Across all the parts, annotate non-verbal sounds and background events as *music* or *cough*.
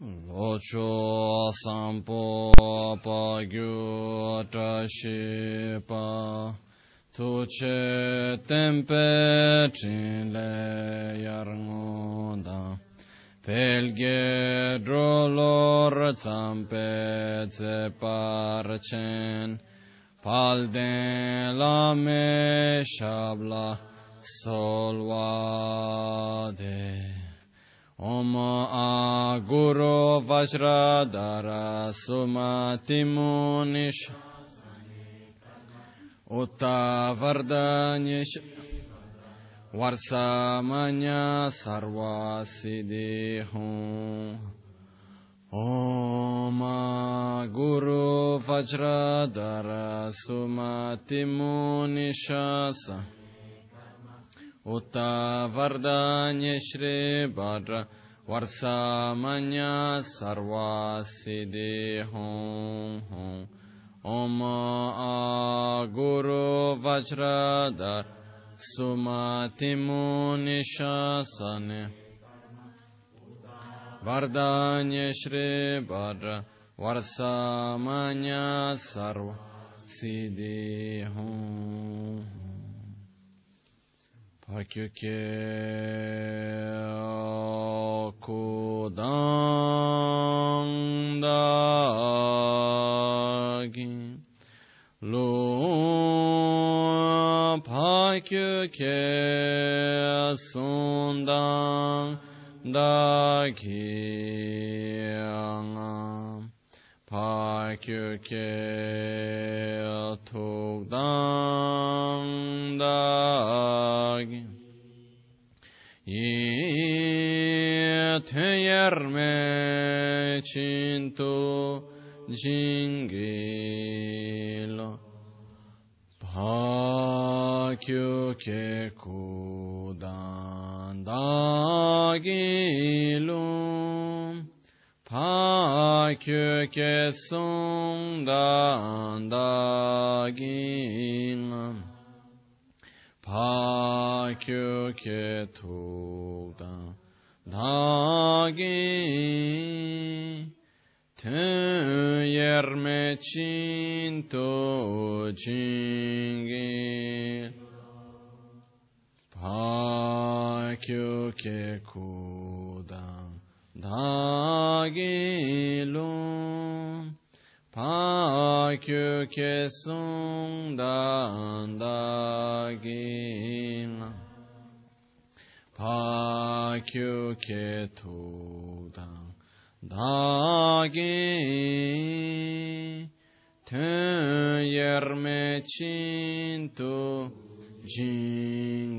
Ocho sampo pagyo tashipa tuche tempe chinle yarngonda pelge drolor zampe tseparchen palden lame shabla solvade. ओम आ गुरु वज्रधर सुमतिमो निश उत वरदनिश वर्षमन्य सर्वासिदे हूँ ओम गुरु वज्रधर सुमतिमो निशासा उत वरदान्यश्रेवर वर्षामन्या सर्वासि देहों ॐ आ गुरु वज्रधर सुमतिमो निशासन वरदान्यश्रेवर वर्षामन्या सर्व सिदेहों Haküke kudan dagi lo haküke sundan dagi Pakjuke tog den dag. I tejerme cinto jingilo Pakjuke kudan pa kyu ke sung da da gi pa kyu ke tu da da gi te yer me chin tu ching pa kyu ke ku dhāgīlū pākyū kēsūṃ dāndāgīlā pākyū kētū dāgī tēr mē cīntū jīngīlūṃ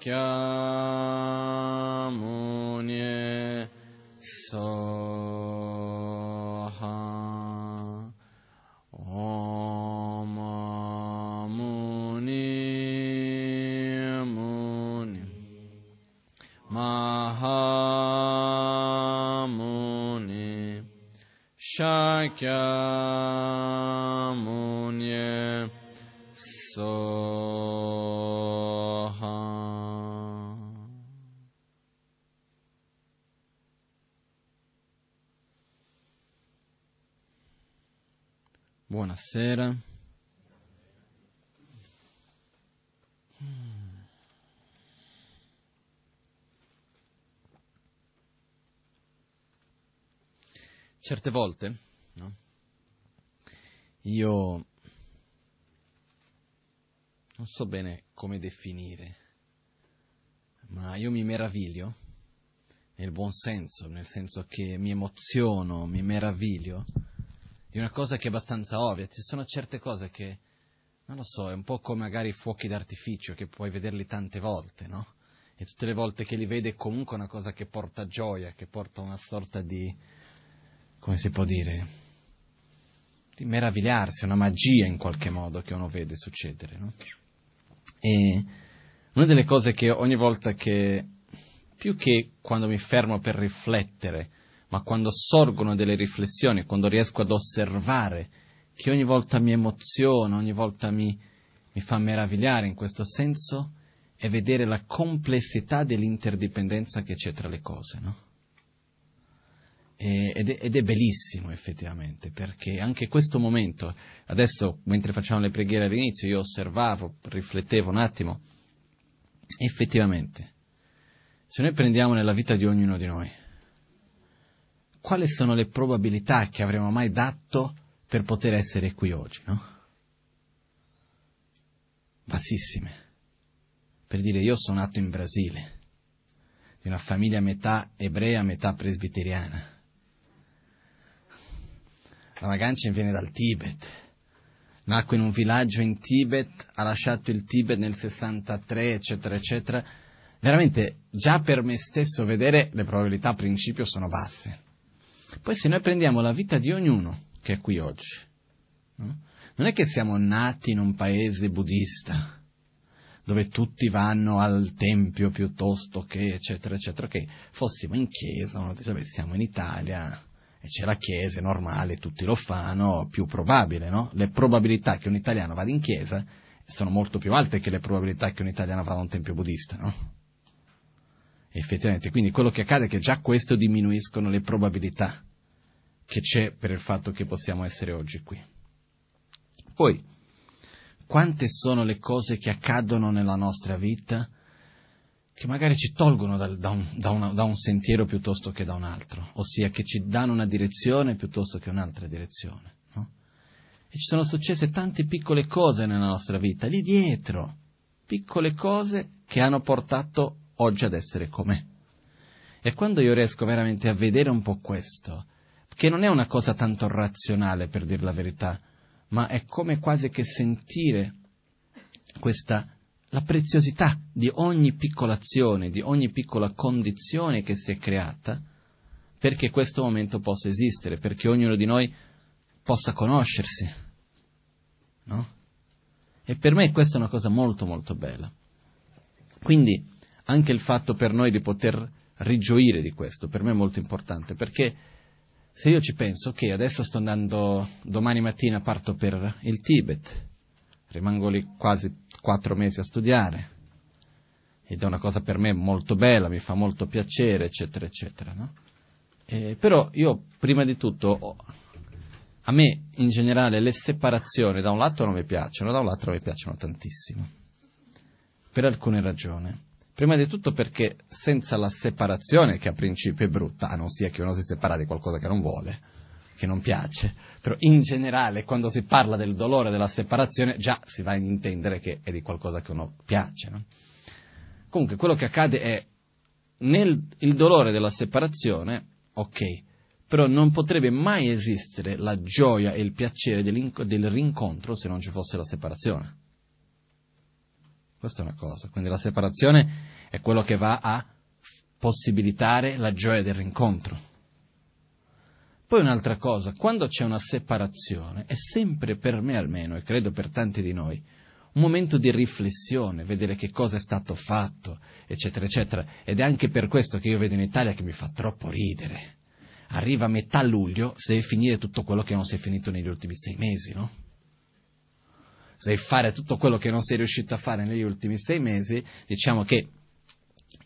Podcast. Buonasera. Certe volte, no? Io non so bene come definire ma io mi meraviglio, nel buon senso, nel senso che mi emoziono, mi meraviglio di una cosa che è abbastanza ovvia. Ci sono certe cose che, non lo so, è un po' come magari i fuochi d'artificio, che puoi vederli tante volte, no? E tutte le volte che li vedi è comunque una cosa che porta gioia, che porta una sorta di, come si può dire, di meravigliarsi, una magia in qualche modo che uno vede succedere, no? E una delle cose che ogni volta che, più che quando mi fermo per riflettere, ma quando sorgono delle riflessioni, quando riesco ad osservare, che ogni volta mi emoziona, ogni volta mi, mi fa meravigliare in questo senso, è vedere la complessità dell'interdipendenza che c'è tra le cose, no? Ed è, ed è, bellissimo effettivamente, perché anche questo momento, adesso mentre facciamo le preghiere all'inizio, io osservavo, riflettevo un attimo, effettivamente, se noi prendiamo nella vita di ognuno di noi, quali sono le probabilità che avremmo mai dato per poter essere qui oggi, no? Bassissime. Per dire, io sono nato in Brasile, di una famiglia metà ebrea, metà presbiteriana. La Magancia viene dal Tibet, nacque in un villaggio in Tibet, ha lasciato il Tibet nel 63, eccetera, eccetera. Veramente, già per me stesso vedere le probabilità a principio sono basse. Poi se noi prendiamo la vita di ognuno che è qui oggi, no? non è che siamo nati in un paese buddista, dove tutti vanno al tempio piuttosto che, eccetera, eccetera, che fossimo in chiesa, dice, beh, siamo in Italia, e c'è la chiesa, è normale, tutti lo fanno, più probabile, no? Le probabilità che un italiano vada in chiesa sono molto più alte che le probabilità che un italiano vada a un tempio buddista, no? Effettivamente, quindi quello che accade è che già questo diminuiscono le probabilità che c'è per il fatto che possiamo essere oggi qui. Poi, quante sono le cose che accadono nella nostra vita che magari ci tolgono da, da, un, da, una, da, un, sentiero piuttosto che da un altro, ossia che ci danno una direzione piuttosto che un'altra direzione. No? E ci sono successe tante piccole cose nella nostra vita, lì dietro, piccole cose che hanno portato oggi ad essere com'è. E quando io riesco veramente a vedere un po' questo, che non è una cosa tanto razionale per dire la verità, ma è come quasi che sentire questa la preziosità di ogni piccola azione, di ogni piccola condizione che si è creata perché questo momento possa esistere, perché ognuno di noi possa conoscersi. No? E per me questa è una cosa molto molto bella. Quindi anche il fatto per noi di poter rigioire di questo, per me è molto importante, perché se io ci penso che adesso sto andando, domani mattina parto per il Tibet, rimango lì quasi quattro mesi a studiare ed è una cosa per me molto bella, mi fa molto piacere, eccetera, eccetera. No? Eh, però io, prima di tutto, a me in generale le separazioni da un lato non mi piacciono, da un lato mi piacciono tantissimo, per alcune ragioni. Prima di tutto perché senza la separazione, che a principio è brutta, a non sia che uno si separa di qualcosa che non vuole, che non piace, però in generale quando si parla del dolore della separazione già si va a intendere che è di qualcosa che uno piace. No? Comunque quello che accade è nel il dolore della separazione, ok, però non potrebbe mai esistere la gioia e il piacere del rincontro se non ci fosse la separazione. Questa è una cosa, quindi la separazione è quello che va a possibilitare la gioia del rincontro. Poi un'altra cosa, quando c'è una separazione, è sempre per me almeno, e credo per tanti di noi, un momento di riflessione, vedere che cosa è stato fatto, eccetera, eccetera. Ed è anche per questo che io vedo in Italia che mi fa troppo ridere. Arriva metà luglio, si deve finire tutto quello che non si è finito negli ultimi sei mesi, no? Se devi fare tutto quello che non sei riuscito a fare negli ultimi sei mesi, diciamo che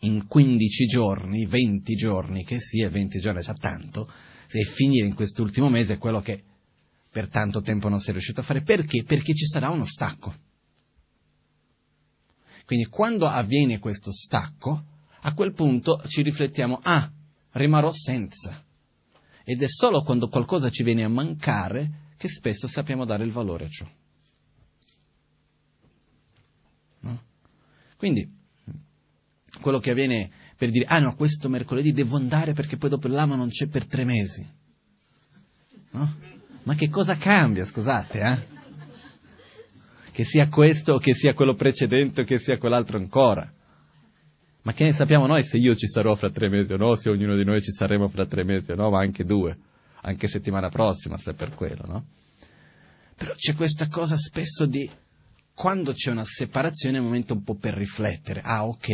in 15 giorni, 20 giorni, che sia, 20 giorni è già tanto, e finire in quest'ultimo mese quello che per tanto tempo non è riuscito a fare. Perché? Perché ci sarà uno stacco. Quindi quando avviene questo stacco, a quel punto ci riflettiamo, ah, rimarrò senza. Ed è solo quando qualcosa ci viene a mancare che spesso sappiamo dare il valore a ciò. Quindi, quello che avviene per dire, ah no, questo mercoledì devo andare perché poi dopo l'ama non c'è per tre mesi. No? Ma che cosa cambia, scusate, eh? Che sia questo o che sia quello precedente o che sia quell'altro ancora. Ma che ne sappiamo noi se io ci sarò fra tre mesi o no, se ognuno di noi ci saremo fra tre mesi o no, ma anche due, anche settimana prossima, se per quello, no? Però c'è questa cosa spesso di quando c'è una separazione è un momento un po' per riflettere. Ah, ok,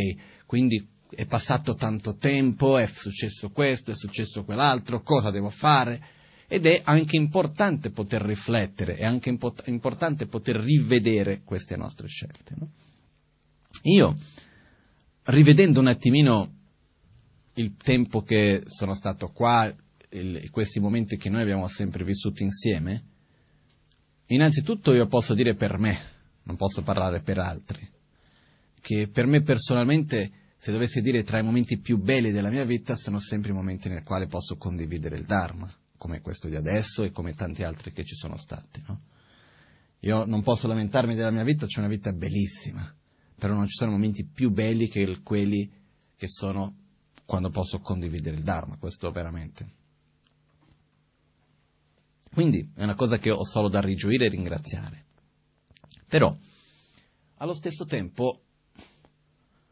quindi è passato tanto tempo, è successo questo, è successo quell'altro, cosa devo fare? Ed è anche importante poter riflettere, è anche import- importante poter rivedere queste nostre scelte. No? Io, rivedendo un attimino il tempo che sono stato qua, il, questi momenti che noi abbiamo sempre vissuto insieme, innanzitutto io posso dire per me, non posso parlare per altri, che per me personalmente, se dovessi dire tra i momenti più belli della mia vita, sono sempre i momenti nel quali posso condividere il Dharma, come questo di adesso e come tanti altri che ci sono stati. No? Io non posso lamentarmi della mia vita, c'è una vita bellissima, però non ci sono momenti più belli che quelli che sono quando posso condividere il Dharma, questo veramente. Quindi è una cosa che ho solo da rigioire e ringraziare. Però, allo stesso tempo,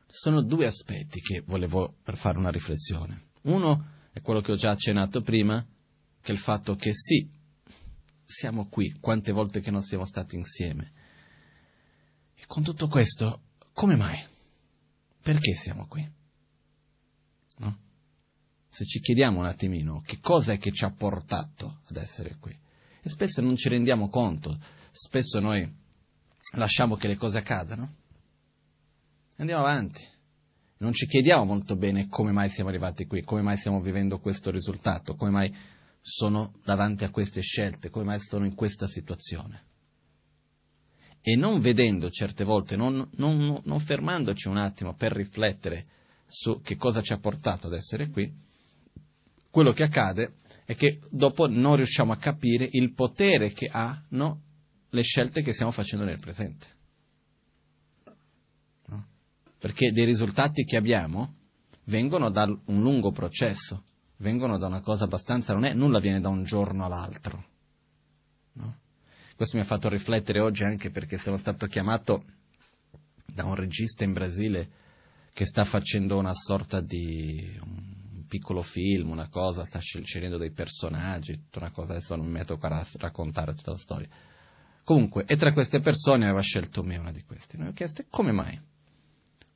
sono due aspetti che volevo per fare una riflessione. Uno è quello che ho già accennato prima, che è il fatto che sì, siamo qui, quante volte che non siamo stati insieme. E con tutto questo, come mai? Perché siamo qui? No? Se ci chiediamo un attimino che cosa è che ci ha portato ad essere qui. E spesso non ci rendiamo conto, spesso noi lasciamo che le cose accadano. Andiamo avanti. Non ci chiediamo molto bene come mai siamo arrivati qui, come mai stiamo vivendo questo risultato, come mai sono davanti a queste scelte, come mai sono in questa situazione. E non vedendo certe volte, non, non, non fermandoci un attimo per riflettere su che cosa ci ha portato ad essere qui, quello che accade è che dopo non riusciamo a capire il potere che hanno le scelte che stiamo facendo nel presente. No? Perché dei risultati che abbiamo vengono da un lungo processo, vengono da una cosa abbastanza, non è, nulla viene da un giorno all'altro. No? Questo mi ha fatto riflettere oggi anche perché sono stato chiamato da un regista in Brasile che sta facendo una sorta di un piccolo film, una cosa, sta scegliendo dei personaggi, tutta una cosa, adesso non mi metto qua a raccontare tutta la storia Comunque, e tra queste persone aveva scelto me una di queste. Noi ho chiesto, come mai?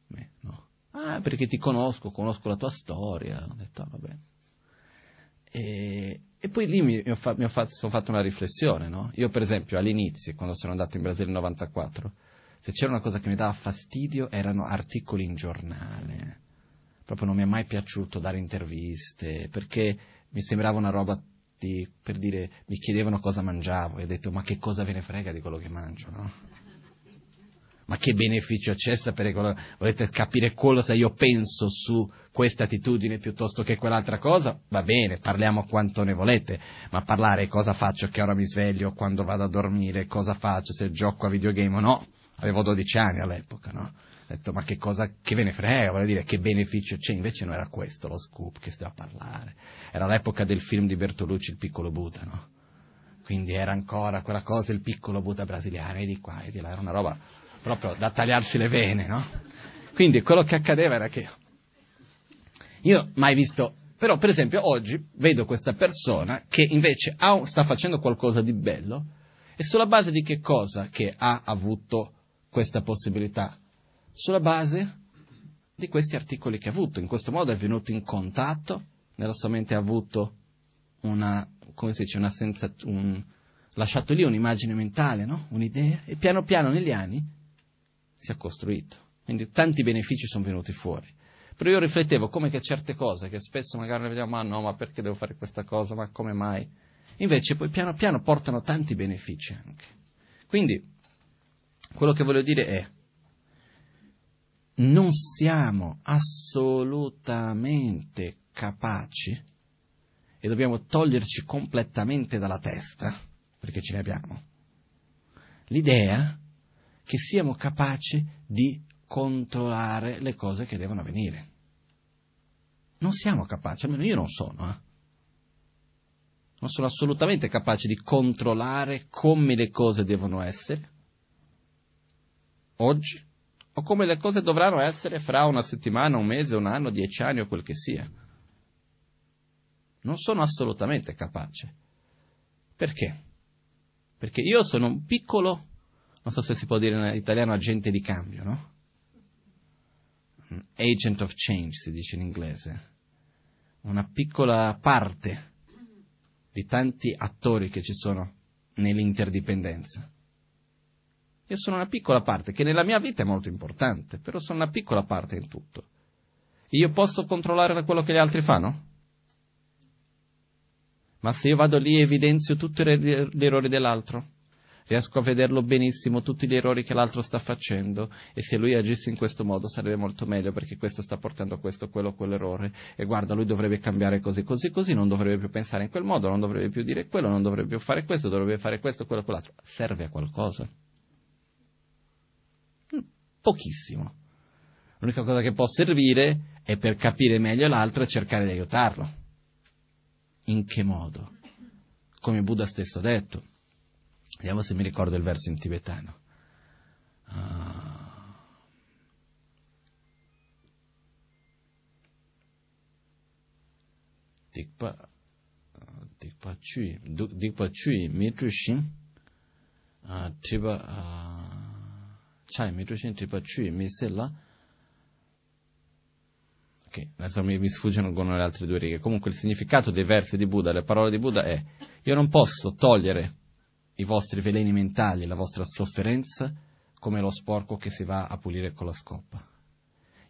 Me, no. Ah, perché ti conosco, conosco la tua storia. Ho detto, ah, vabbè. E, e, poi lì mi, mi, ho fa, mi ho fatto, sono fatto una riflessione, no? Io, per esempio, all'inizio, quando sono andato in Brasile nel 94, se c'era una cosa che mi dava fastidio, erano articoli in giornale. Proprio non mi è mai piaciuto dare interviste, perché mi sembrava una roba di, per dire, mi chiedevano cosa mangiavo e ho detto ma che cosa ve ne frega di quello che mangio, no? Ma che beneficio c'è sapere quello, volete capire cosa io penso su questa attitudine piuttosto che quell'altra cosa? Va bene, parliamo quanto ne volete, ma parlare cosa faccio, che ora mi sveglio, quando vado a dormire, cosa faccio, se gioco a videogame o no, avevo 12 anni all'epoca, no? Ho detto, ma che cosa, che ve ne frega, vuol dire, che beneficio c'è? Invece non era questo lo scoop che stava a parlare. Era l'epoca del film di Bertolucci, Il piccolo Buddha, no? Quindi era ancora quella cosa, il piccolo Buddha brasiliano, e di qua e di là, era una roba proprio da tagliarsi le vene, no? Quindi quello che accadeva era che io mai visto, però per esempio oggi vedo questa persona che invece ha, sta facendo qualcosa di bello e sulla base di che cosa che ha avuto questa possibilità? Sulla base di questi articoli che ha avuto. In questo modo è venuto in contatto, nella sua mente ha avuto una, come si dice, una senza, un, lasciato lì un'immagine mentale, no? un'idea, e piano piano negli anni si è costruito. Quindi tanti benefici sono venuti fuori. Però io riflettevo come che certe cose, che spesso magari le vediamo, ma no, ma perché devo fare questa cosa, ma come mai? Invece poi piano piano portano tanti benefici anche. Quindi, quello che voglio dire è, non siamo assolutamente capaci e dobbiamo toglierci completamente dalla testa, perché ce ne abbiamo, l'idea che siamo capaci di controllare le cose che devono avvenire. Non siamo capaci, almeno io non sono, eh? non sono assolutamente capace di controllare come le cose devono essere oggi o come le cose dovranno essere fra una settimana, un mese, un anno, dieci anni o quel che sia. Non sono assolutamente capace. Perché? Perché io sono un piccolo, non so se si può dire in italiano agente di cambio, no? Agent of change si dice in inglese. Una piccola parte di tanti attori che ci sono nell'interdipendenza. Io sono una piccola parte, che nella mia vita è molto importante, però sono una piccola parte in tutto. Io posso controllare quello che gli altri fanno? Ma se io vado lì e evidenzio tutti gli errori dell'altro, riesco a vederlo benissimo tutti gli errori che l'altro sta facendo e se lui agisse in questo modo sarebbe molto meglio perché questo sta portando a questo, quello, quell'errore e guarda lui dovrebbe cambiare così, così, così, non dovrebbe più pensare in quel modo, non dovrebbe più dire quello, non dovrebbe più fare questo, dovrebbe fare questo, quello, quell'altro. Serve a qualcosa? Pochissimo. L'unica cosa che può servire è per capire meglio l'altro e cercare di aiutarlo. In che modo? Come Buddha stesso ha detto. Vediamo se mi ricordo il verso in tibetano. Ah. Uh... Dikpa, chui, dikpa chui, mi chui ah, tiba. Ah. Chime220 C missella ok, adesso mi, mi sfuggono le altre due righe. Comunque il significato dei versi di Buddha le parole di Buddha è io non posso togliere i vostri veleni mentali la vostra sofferenza come lo sporco che si va a pulire con la scopa.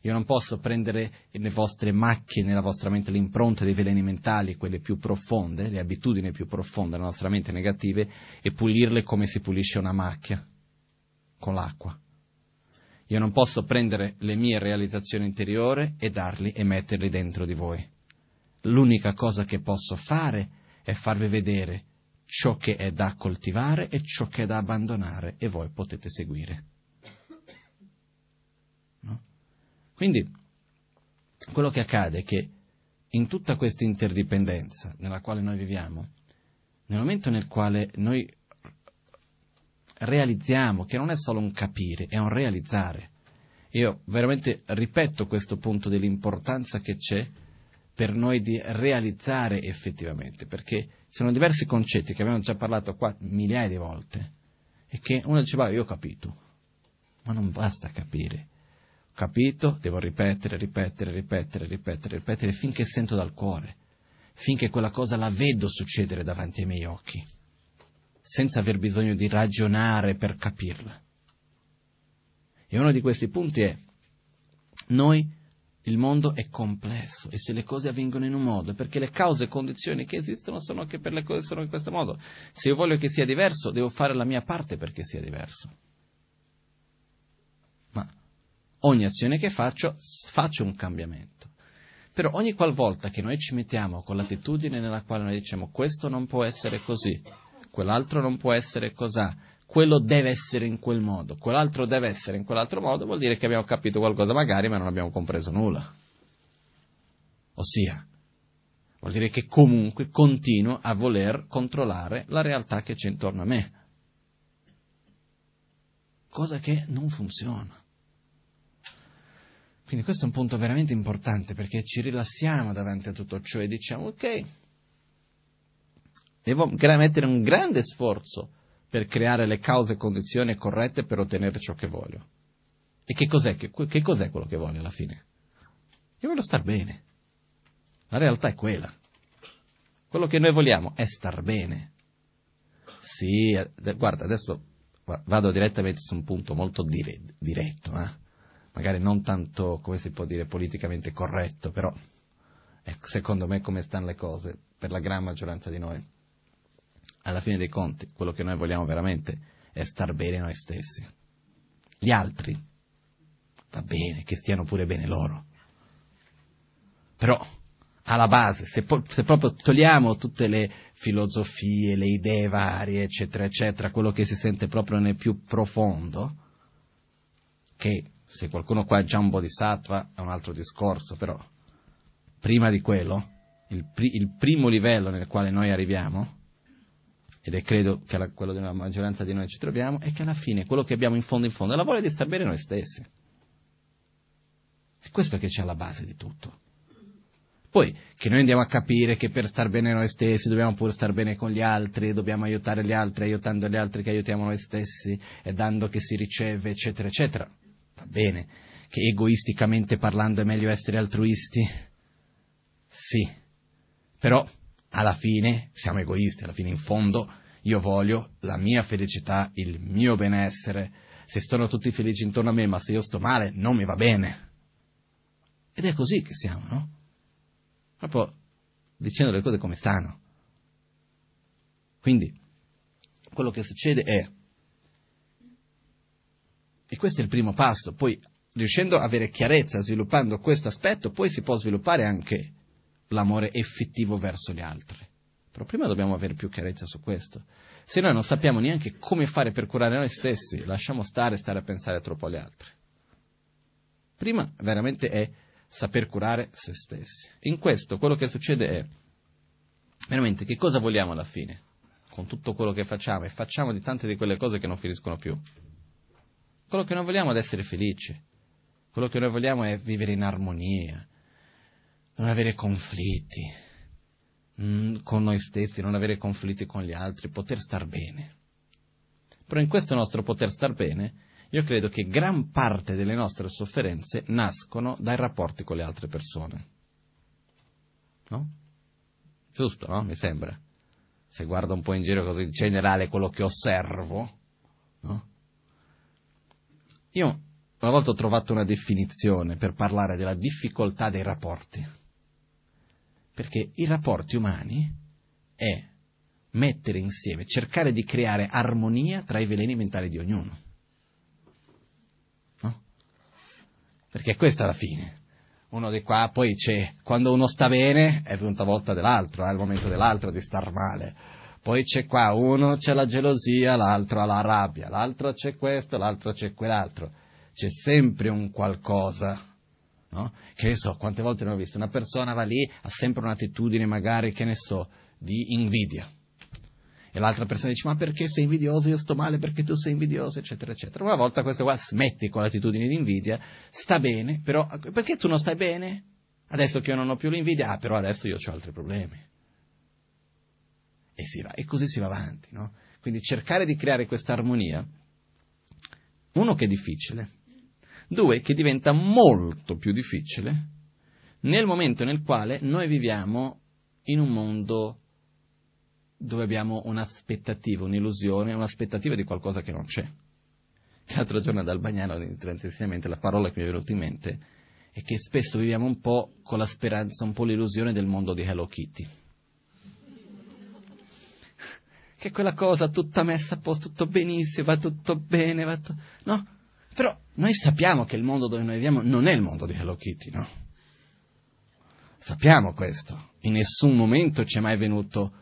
Io non posso prendere le vostre macchie nella vostra mente, l'impronta dei veleni mentali, quelle più profonde, le abitudini più profonde della nostra mente negative, e pulirle come si pulisce una macchia, con l'acqua. Io non posso prendere le mie realizzazioni interiori e darli e metterli dentro di voi. L'unica cosa che posso fare è farvi vedere ciò che è da coltivare e ciò che è da abbandonare e voi potete seguire. No? Quindi quello che accade è che in tutta questa interdipendenza nella quale noi viviamo, nel momento nel quale noi realizziamo che non è solo un capire, è un realizzare. Io veramente ripeto questo punto dell'importanza che c'è per noi di realizzare effettivamente, perché sono diversi concetti che abbiamo già parlato qua migliaia di volte e che uno diceva io ho capito, ma non basta capire. Ho capito, devo ripetere, ripetere, ripetere, ripetere, ripetere finché sento dal cuore, finché quella cosa la vedo succedere davanti ai miei occhi, senza aver bisogno di ragionare per capirla. E uno di questi punti è noi il mondo è complesso e se le cose avvengono in un modo, perché le cause e condizioni che esistono sono che per le cose sono in questo modo. Se io voglio che sia diverso, devo fare la mia parte perché sia diverso. Ma ogni azione che faccio, faccio un cambiamento. Però ogni qualvolta che noi ci mettiamo con l'attitudine nella quale noi diciamo questo non può essere così, quell'altro non può essere così, quello deve essere in quel modo, quell'altro deve essere in quell'altro modo, vuol dire che abbiamo capito qualcosa magari ma non abbiamo compreso nulla. Ossia, vuol dire che comunque continuo a voler controllare la realtà che c'è intorno a me. Cosa che non funziona. Quindi questo è un punto veramente importante perché ci rilassiamo davanti a tutto ciò e diciamo ok, devo mettere un grande sforzo per creare le cause e condizioni corrette per ottenere ciò che voglio. E che cos'è, che, che cos'è quello che voglio alla fine? Io voglio star bene. La realtà è quella. Quello che noi vogliamo è star bene. Sì, guarda, adesso vado direttamente su un punto molto dire, diretto, eh? magari non tanto, come si può dire, politicamente corretto, però è secondo me come stanno le cose per la gran maggioranza di noi alla fine dei conti, quello che noi vogliamo veramente è star bene noi stessi. Gli altri, va bene, che stiano pure bene loro. Però, alla base, se, po- se proprio togliamo tutte le filosofie, le idee varie, eccetera, eccetera, quello che si sente proprio nel più profondo, che Se qualcuno qua è già un bodhisattva è un altro discorso, però prima di quello, il, pri- il primo livello nel quale noi arriviamo, ed è credo che la, quello della maggioranza di noi ci troviamo, è che alla fine quello che abbiamo in fondo in fondo è la voglia di star bene noi stessi. È questo che c'è alla base di tutto. Poi che noi andiamo a capire che per star bene noi stessi dobbiamo pure star bene con gli altri, dobbiamo aiutare gli altri, aiutando gli altri che aiutiamo noi stessi e dando che si riceve, eccetera, eccetera. Va bene. Che egoisticamente parlando è meglio essere altruisti? Sì. Però alla fine siamo egoisti, alla fine in fondo io voglio la mia felicità, il mio benessere. Se sono tutti felici intorno a me, ma se io sto male, non mi va bene. Ed è così che siamo, no? proprio dicendo le cose come stanno. Quindi, quello che succede è, e questo è il primo passo, poi riuscendo ad avere chiarezza, sviluppando questo aspetto, poi si può sviluppare anche l'amore effettivo verso gli altri. Però prima dobbiamo avere più chiarezza su questo. Se noi non sappiamo neanche come fare per curare noi stessi, lasciamo stare, stare a pensare troppo agli altri. Prima veramente è saper curare se stessi. In questo quello che succede è, veramente, che cosa vogliamo alla fine? Con tutto quello che facciamo e facciamo di tante di quelle cose che non finiscono più. Quello che noi vogliamo è essere felici. Quello che noi vogliamo è vivere in armonia, non avere conflitti mm, con noi stessi, non avere conflitti con gli altri, poter star bene. Però in questo nostro poter star bene io credo che gran parte delle nostre sofferenze nascono dai rapporti con le altre persone. No? Giusto, no? Mi sembra. Se guardo un po' in giro così in generale quello che osservo, no? Io una volta ho trovato una definizione per parlare della difficoltà dei rapporti. Perché i rapporti umani è mettere insieme, cercare di creare armonia tra i veleni mentali di ognuno. perché questa è la fine. Uno di qua, poi c'è, quando uno sta bene, è venuta volta dell'altro, è il momento dell'altro di star male. Poi c'è qua, uno c'è la gelosia, l'altro ha la rabbia, l'altro c'è questo, l'altro c'è quell'altro. C'è sempre un qualcosa, no? Che ne so, quante volte ne ho visto, una persona va lì, ha sempre un'attitudine magari, che ne so, di invidia e l'altra persona dice ma perché sei invidioso, io sto male perché tu sei invidioso, eccetera, eccetera. Una volta questo qua smetti con l'attitudine di invidia, sta bene, però perché tu non stai bene? Adesso che io non ho più l'invidia, ah però adesso io ho altri problemi. E, va, e così si va avanti, no? Quindi cercare di creare questa armonia, uno che è difficile, due che diventa molto più difficile nel momento nel quale noi viviamo in un mondo dove abbiamo un'aspettativa, un'illusione, un'aspettativa di qualcosa che non c'è. L'altro giorno ad Albagnano, l'insegnamento, la parola che mi è venuta in mente è che spesso viviamo un po' con la speranza, un po' l'illusione del mondo di Hello Kitty. Che quella cosa tutta messa a posto, tutto benissimo, va tutto bene, va tutto... No? Però noi sappiamo che il mondo dove noi viviamo non è il mondo di Hello Kitty, no? Sappiamo questo. In nessun momento ci è mai venuto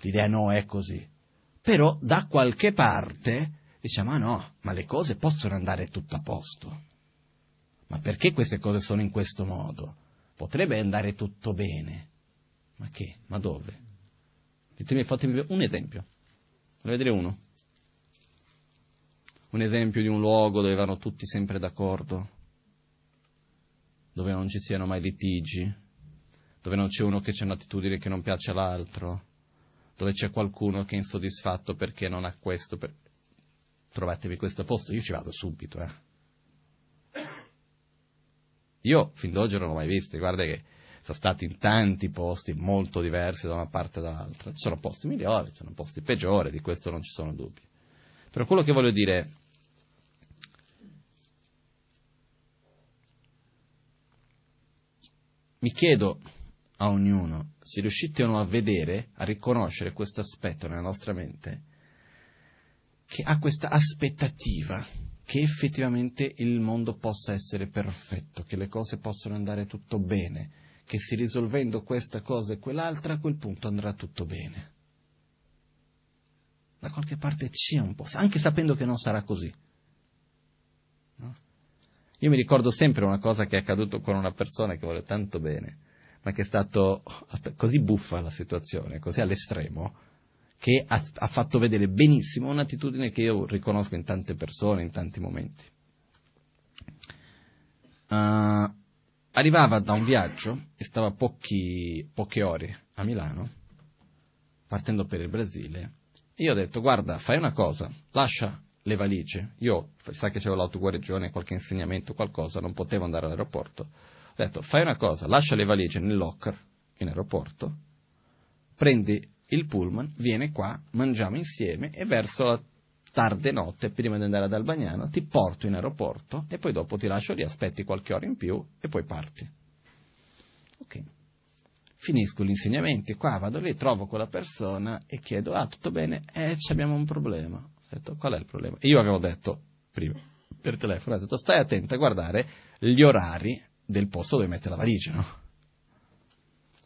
l'idea no è così. Però da qualche parte diciamo, ah no, ma le cose possono andare tutto a posto. Ma perché queste cose sono in questo modo? Potrebbe andare tutto bene. Ma che? Ma dove? Ditemi, fatemi un esempio. Voglio vedere uno. Un esempio di un luogo dove vanno tutti sempre d'accordo, dove non ci siano mai litigi, dove non c'è uno che c'è un'attitudine che non piace all'altro, dove c'è qualcuno che è insoddisfatto perché non ha questo, per... trovatevi questo posto, io ci vado subito. Eh. Io fin d'oggi non l'ho mai visto, guarda che sono stati in tanti posti molto diversi da una parte e dall'altra, ci sono posti migliori, ci sono posti peggiori, di questo non ci sono dubbi. Però quello che voglio dire è, mi chiedo a ognuno, se riuscite o no a vedere, a riconoscere questo aspetto nella nostra mente, che ha questa aspettativa che effettivamente il mondo possa essere perfetto, che le cose possano andare tutto bene, che si risolvendo questa cosa e quell'altra a quel punto andrà tutto bene. Da qualche parte c'è un po', anche sapendo che non sarà così. No? Io mi ricordo sempre una cosa che è accaduto con una persona che vuole tanto bene, ma che è stato così buffa la situazione, così all'estremo, che ha, ha fatto vedere benissimo un'attitudine che io riconosco in tante persone, in tanti momenti. Uh, arrivava da un viaggio e stava pochi, poche ore a Milano, partendo per il Brasile, io ho detto, guarda, fai una cosa, lascia le valigie. Io, sai che c'avevo l'autoguarigione, qualche insegnamento, qualcosa, non potevo andare all'aeroporto. Ho detto, fai una cosa, lascia le valigie nel locker in aeroporto, prendi il pullman, viene qua, mangiamo insieme e verso la tarde notte, prima di andare ad Albagnano, ti porto in aeroporto e poi dopo ti lascio lì, aspetti qualche ora in più e poi parti. Ok. Finisco gli insegnamenti, qua vado lì, trovo quella persona e chiedo, ah, tutto bene? Eh, abbiamo un problema. Ho detto, qual è il problema? Io avevo detto, prima, per telefono, ho detto, stai attento a guardare gli orari del posto dove mette la valigia, no?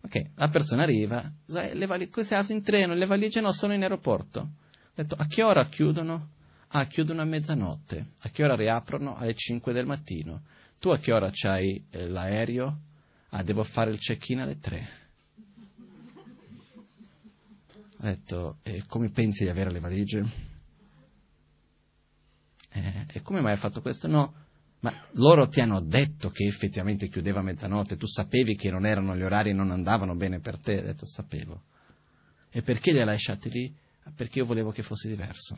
Ok, la persona arriva, le valigie, sei in treno, le valigie no, sono in aeroporto. Ho detto, a che ora chiudono? Ah, chiudono a mezzanotte. A che ora riaprono? Alle 5 del mattino. Tu a che ora c'hai eh, l'aereo? Ah, devo fare il check-in alle 3. Ha detto, e come pensi di avere le valigie? Eh, e come mai hai fatto questo? No, ma loro ti hanno detto che effettivamente chiudeva a mezzanotte, tu sapevi che non erano gli orari e non andavano bene per te? Ha detto, sapevo. E perché li hai lasciati lì? Perché io volevo che fosse diverso.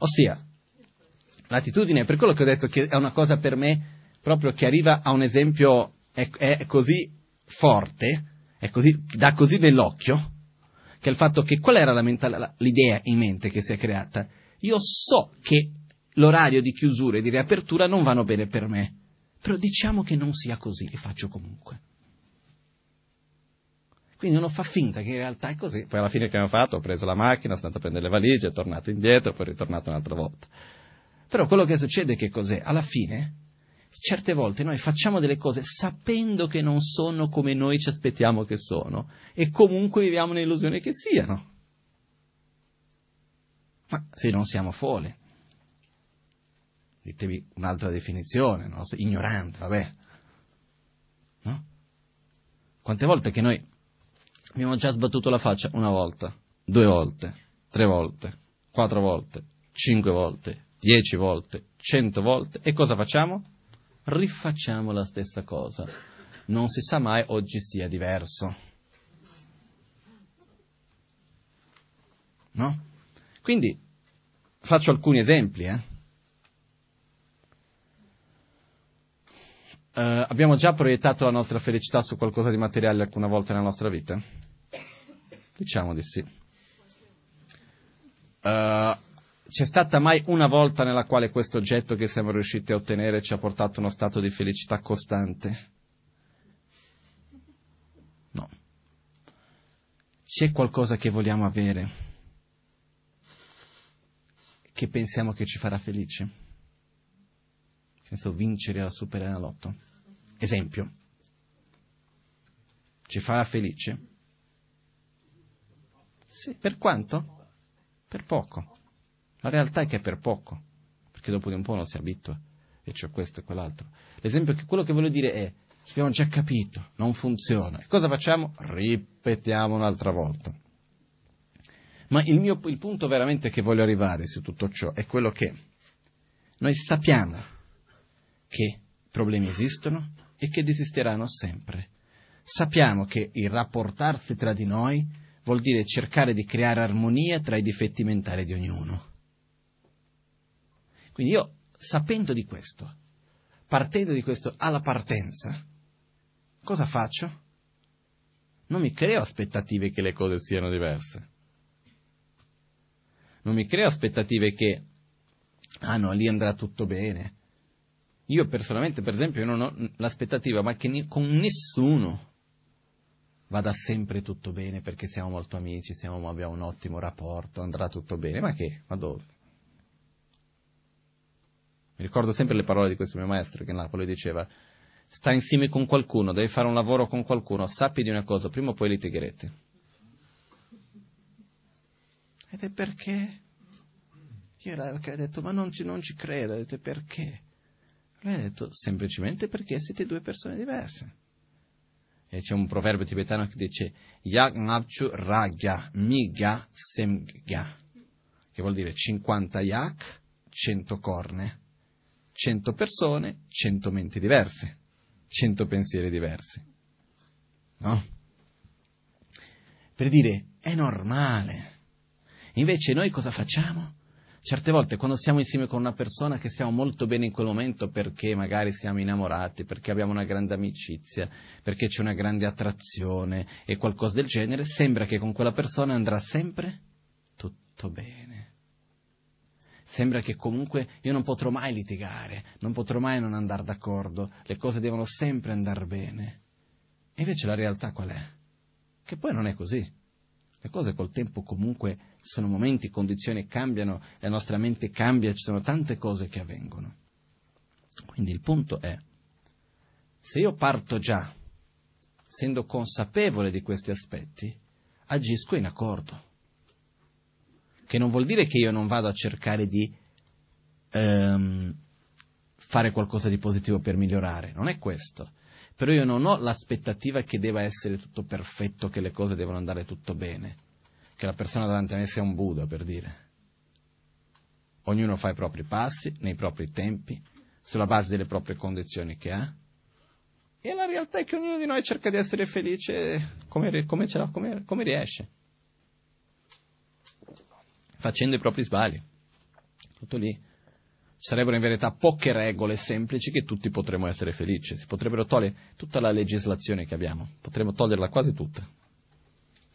Ossia, l'attitudine, per quello che ho detto che è una cosa per me proprio che arriva a un esempio, è, è così forte, così, dà così nell'occhio, che il fatto che qual era mentale, l'idea in mente che si è creata? Io so che l'orario di chiusura e di riapertura non vanno bene per me, però diciamo che non sia così e faccio comunque. Quindi uno fa finta che in realtà è così. Poi alla fine che abbiamo fatto? Ho preso la macchina, sono andato a prendere le valigie, è tornato indietro, poi ritornato un'altra volta. Però quello che succede è che cos'è? Alla fine certe volte noi facciamo delle cose sapendo che non sono come noi ci aspettiamo che sono e comunque viviamo nell'illusione che siano. Ma se non siamo folli, ditemi un'altra definizione, no? ignorante, vabbè. No? Quante volte che noi abbiamo già sbattuto la faccia? Una volta, due volte, tre volte, quattro volte, cinque volte, dieci volte, cento volte e cosa facciamo? Rifacciamo la stessa cosa. Non si sa mai oggi sia diverso. No? Quindi faccio alcuni esempi. Eh? Uh, abbiamo già proiettato la nostra felicità su qualcosa di materiale alcuna volta nella nostra vita? Diciamo di sì. Uh, c'è stata mai una volta nella quale questo oggetto che siamo riusciti a ottenere ci ha portato a uno stato di felicità costante? No. C'è qualcosa che vogliamo avere, che pensiamo che ci farà felici? Che ne so, vincere la Superenalotto. Esempio. Ci farà felice? Sì, per quanto? Per poco. La realtà è che è per poco, perché dopo di un po' uno si abitua, e c'è questo e quell'altro. L'esempio che quello che voglio dire è, abbiamo già capito, non funziona. E cosa facciamo? Ripetiamo un'altra volta. Ma il, mio, il punto veramente che voglio arrivare su tutto ciò è quello che noi sappiamo che problemi esistono e che desisteranno sempre. Sappiamo che il rapportarsi tra di noi vuol dire cercare di creare armonia tra i difetti mentali di ognuno. Quindi io, sapendo di questo, partendo di questo alla partenza, cosa faccio? Non mi creo aspettative che le cose siano diverse. Non mi creo aspettative che, ah no, lì andrà tutto bene. Io personalmente, per esempio, non ho l'aspettativa, ma che con nessuno vada sempre tutto bene perché siamo molto amici, siamo, abbiamo un ottimo rapporto, andrà tutto bene. Ma che? Ma dove? Ricordo sempre le parole di questo mio maestro che a Napoli diceva, sta insieme con qualcuno, devi fare un lavoro con qualcuno, sappi di una cosa, prima o poi litigherete. Ed è perché Io le ho detto, ma non ci, non ci credo. Ho detto, perché? Lei ha detto, semplicemente perché siete due persone diverse. E c'è un proverbio tibetano che dice, Yak Ngapchu Ragya Migya Semgya, che vuol dire 50 yak, 100 corne, 100 persone, 100 menti diverse, 100 pensieri diversi. No? Per dire, è normale. Invece noi cosa facciamo? Certe volte quando siamo insieme con una persona che stiamo molto bene in quel momento perché magari siamo innamorati, perché abbiamo una grande amicizia, perché c'è una grande attrazione e qualcosa del genere, sembra che con quella persona andrà sempre tutto bene. Sembra che comunque io non potrò mai litigare, non potrò mai non andare d'accordo, le cose devono sempre andare bene. E invece la realtà qual è? Che poi non è così. Le cose col tempo comunque sono momenti, condizioni cambiano, la nostra mente cambia, ci sono tante cose che avvengono. Quindi il punto è, se io parto già, essendo consapevole di questi aspetti, agisco in accordo. Che non vuol dire che io non vado a cercare di ehm, fare qualcosa di positivo per migliorare, non è questo però io non ho l'aspettativa che debba essere tutto perfetto, che le cose devono andare tutto bene, che la persona davanti a me sia un Buddha, per dire. Ognuno fa i propri passi, nei propri tempi, sulla base delle proprie condizioni che ha. E la realtà è che ognuno di noi cerca di essere felice come, come, come, come riesce, facendo i propri sbagli. Tutto lì sarebbero in verità poche regole semplici che tutti potremmo essere felici. Si potrebbero togliere tutta la legislazione che abbiamo, potremmo toglierla quasi tutta.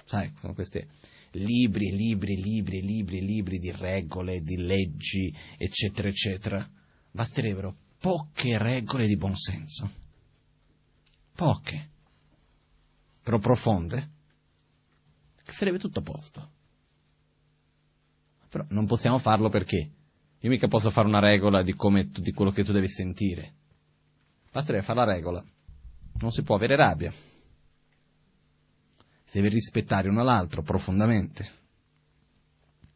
Sai, sono questi libri libri libri libri libri di regole, di leggi, eccetera, eccetera. Basterebbero poche regole di buonsenso. Poche. Però profonde. Che sarebbe tutto a posto. Però non possiamo farlo perché? Io mica posso fare una regola di, come, di quello che tu devi sentire. Basterebbe fare la regola. Non si può avere rabbia. Si deve rispettare uno all'altro profondamente.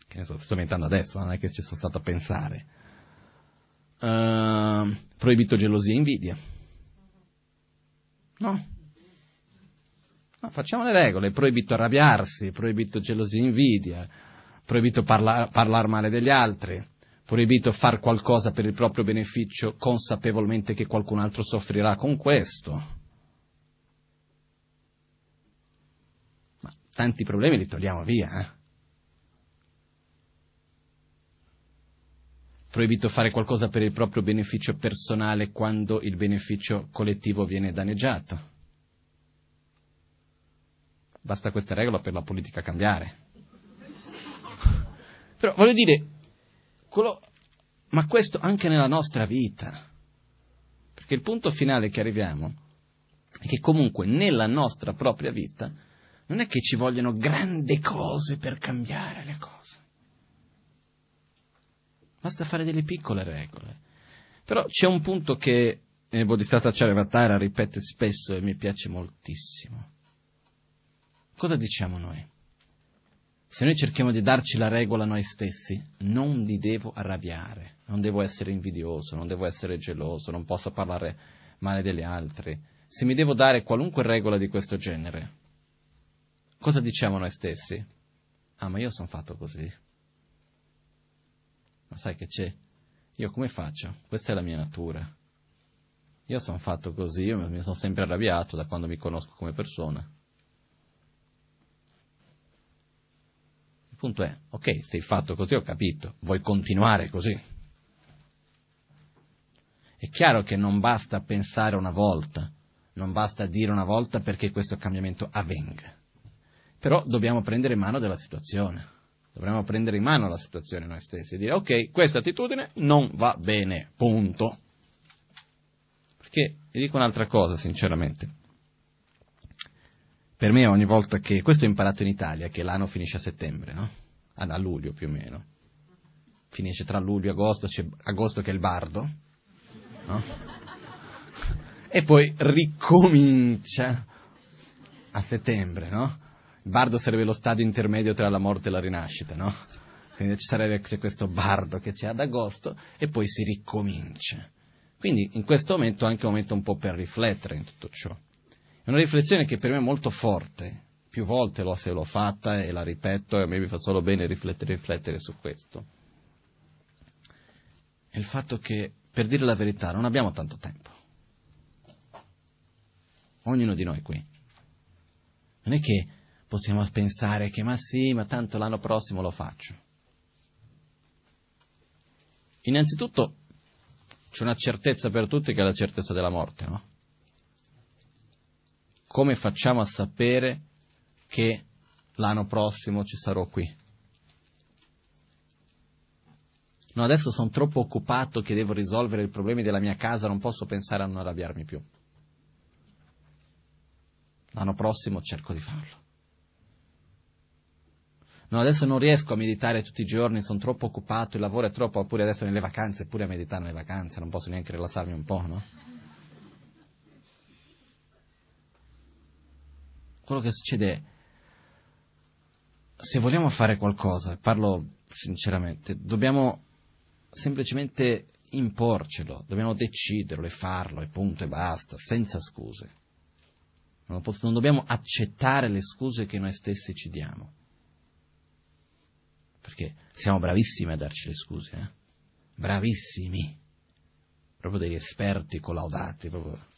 Che ne so, sto inventando adesso, non è che ci sono stato a pensare. Uh, proibito gelosia e invidia. No. no. Facciamo le regole. Proibito arrabbiarsi, proibito gelosia e invidia, proibito parlare parlar male degli altri proibito far qualcosa per il proprio beneficio consapevolmente che qualcun altro soffrirà con questo. Ma tanti problemi li togliamo via. Eh? Proibito fare qualcosa per il proprio beneficio personale quando il beneficio collettivo viene danneggiato. Basta questa regola per la politica cambiare. Però voglio dire, quello, ma questo anche nella nostra vita. Perché il punto finale che arriviamo è che comunque nella nostra propria vita non è che ci vogliono grandi cose per cambiare le cose. Basta fare delle piccole regole. Però c'è un punto che nel Bodhisattva Charyavatara ripete spesso e mi piace moltissimo. Cosa diciamo noi? Se noi cerchiamo di darci la regola noi stessi, non li devo arrabbiare, non devo essere invidioso, non devo essere geloso, non posso parlare male degli altri. Se mi devo dare qualunque regola di questo genere, cosa diciamo noi stessi? Ah, ma io sono fatto così. Ma sai che c'è? Io come faccio? Questa è la mia natura. Io sono fatto così, io mi sono sempre arrabbiato da quando mi conosco come persona. Punto è, ok, sei fatto così, ho capito, vuoi continuare così. È chiaro che non basta pensare una volta, non basta dire una volta perché questo cambiamento avvenga. Però dobbiamo prendere in mano della situazione. Dovremmo prendere in mano la situazione noi stessi e dire ok, questa attitudine non va bene, punto. Perché vi dico un'altra cosa, sinceramente. Per me ogni volta che, questo ho imparato in Italia, che l'anno finisce a settembre, no? A luglio più o meno. Finisce tra luglio e agosto, c'è agosto che è il bardo, no? E poi ricomincia a settembre, no? Il bardo sarebbe lo stadio intermedio tra la morte e la rinascita, no? Quindi ci sarebbe questo bardo che c'è ad agosto e poi si ricomincia. Quindi in questo momento è anche un momento un po' per riflettere in tutto ciò. È una riflessione che per me è molto forte, più volte l'ho, l'ho fatta e la ripeto e a me mi fa solo bene riflettere, riflettere su questo. È il fatto che, per dire la verità, non abbiamo tanto tempo. Ognuno di noi qui. Non è che possiamo pensare che ma sì, ma tanto l'anno prossimo lo faccio. Innanzitutto c'è una certezza per tutti che è la certezza della morte, no? Come facciamo a sapere che l'anno prossimo ci sarò qui? No, adesso sono troppo occupato che devo risolvere i problemi della mia casa, non posso pensare a non arrabbiarmi più. L'anno prossimo cerco di farlo. No, adesso non riesco a meditare tutti i giorni, sono troppo occupato, il lavoro è troppo, oppure adesso nelle vacanze, pure a meditare nelle vacanze, non posso neanche rilassarmi un po', no? Quello che succede è, se vogliamo fare qualcosa, parlo sinceramente, dobbiamo semplicemente imporcelo, dobbiamo deciderlo e farlo e punto e basta, senza scuse. Non, posso, non dobbiamo accettare le scuse che noi stessi ci diamo perché siamo bravissimi a darci le scuse, eh? bravissimi, proprio degli esperti collaudati. Proprio.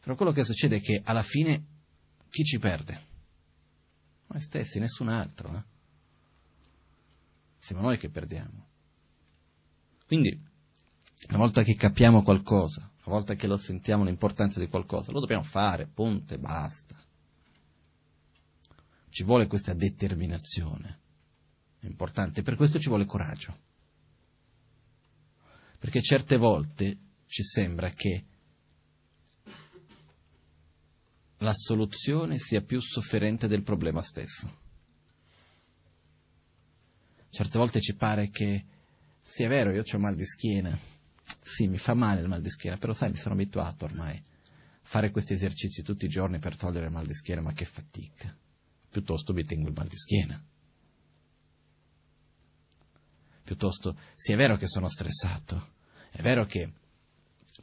Però quello che succede è che alla fine chi ci perde? Noi stessi, nessun altro. Eh? Siamo noi che perdiamo. Quindi, una volta che capiamo qualcosa, una volta che lo sentiamo l'importanza di qualcosa, lo dobbiamo fare, punto e basta. Ci vuole questa determinazione. È importante, per questo ci vuole coraggio. Perché certe volte ci sembra che la soluzione sia più sofferente del problema stesso. Certe volte ci pare che, sì vero, io ho mal di schiena, sì mi fa male il mal di schiena, però sai mi sono abituato ormai a fare questi esercizi tutti i giorni per togliere il mal di schiena, ma che fatica piuttosto mi tengo il mal di schiena. Piuttosto, sì è vero che sono stressato, è vero che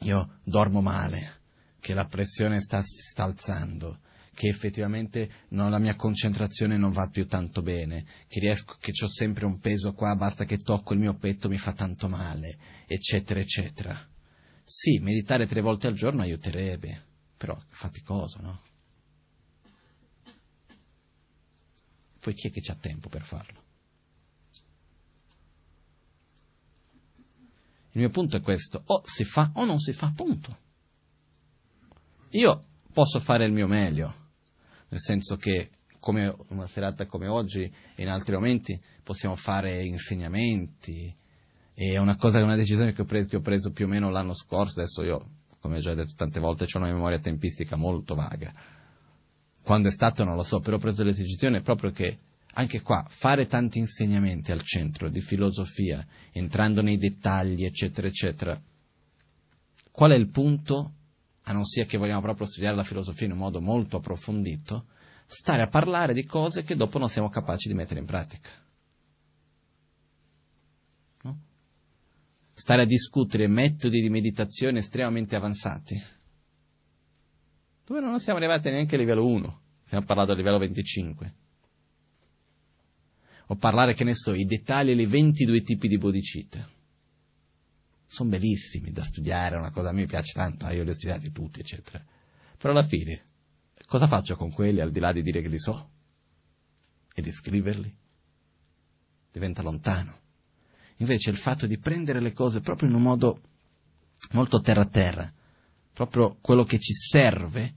io dormo male, che la pressione sta, sta alzando, che effettivamente no, la mia concentrazione non va più tanto bene, che riesco, che ho sempre un peso qua, basta che tocco il mio petto mi fa tanto male, eccetera, eccetera. Sì, meditare tre volte al giorno aiuterebbe, però è faticoso, no? Poi chi è che c'ha tempo per farlo? Il mio punto è questo, o si fa o non si fa, punto. Io posso fare il mio meglio, nel senso che come una serata come oggi e in altri momenti possiamo fare insegnamenti, è una cosa, una decisione che ho, preso, che ho preso più o meno l'anno scorso, adesso io, come ho già detto tante volte, ho una memoria tempistica molto vaga quando è stato non lo so, però ho preso la decisione proprio che anche qua fare tanti insegnamenti al centro di filosofia, entrando nei dettagli, eccetera, eccetera. Qual è il punto? A non sia che vogliamo proprio studiare la filosofia in un modo molto approfondito, stare a parlare di cose che dopo non siamo capaci di mettere in pratica. No? Stare a discutere metodi di meditazione estremamente avanzati dove non siamo arrivati neanche a livello 1, stiamo parlando a livello 25. O parlare, che ne so, i dettagli dei 22 tipi di bodhicitta. Sono bellissimi da studiare, è una cosa a me piace tanto, ah, io li ho studiati tutti, eccetera. Però alla fine, cosa faccio con quelli al di là di dire che li so? E di scriverli? Diventa lontano. Invece il fatto di prendere le cose proprio in un modo molto terra-terra, proprio quello che ci serve,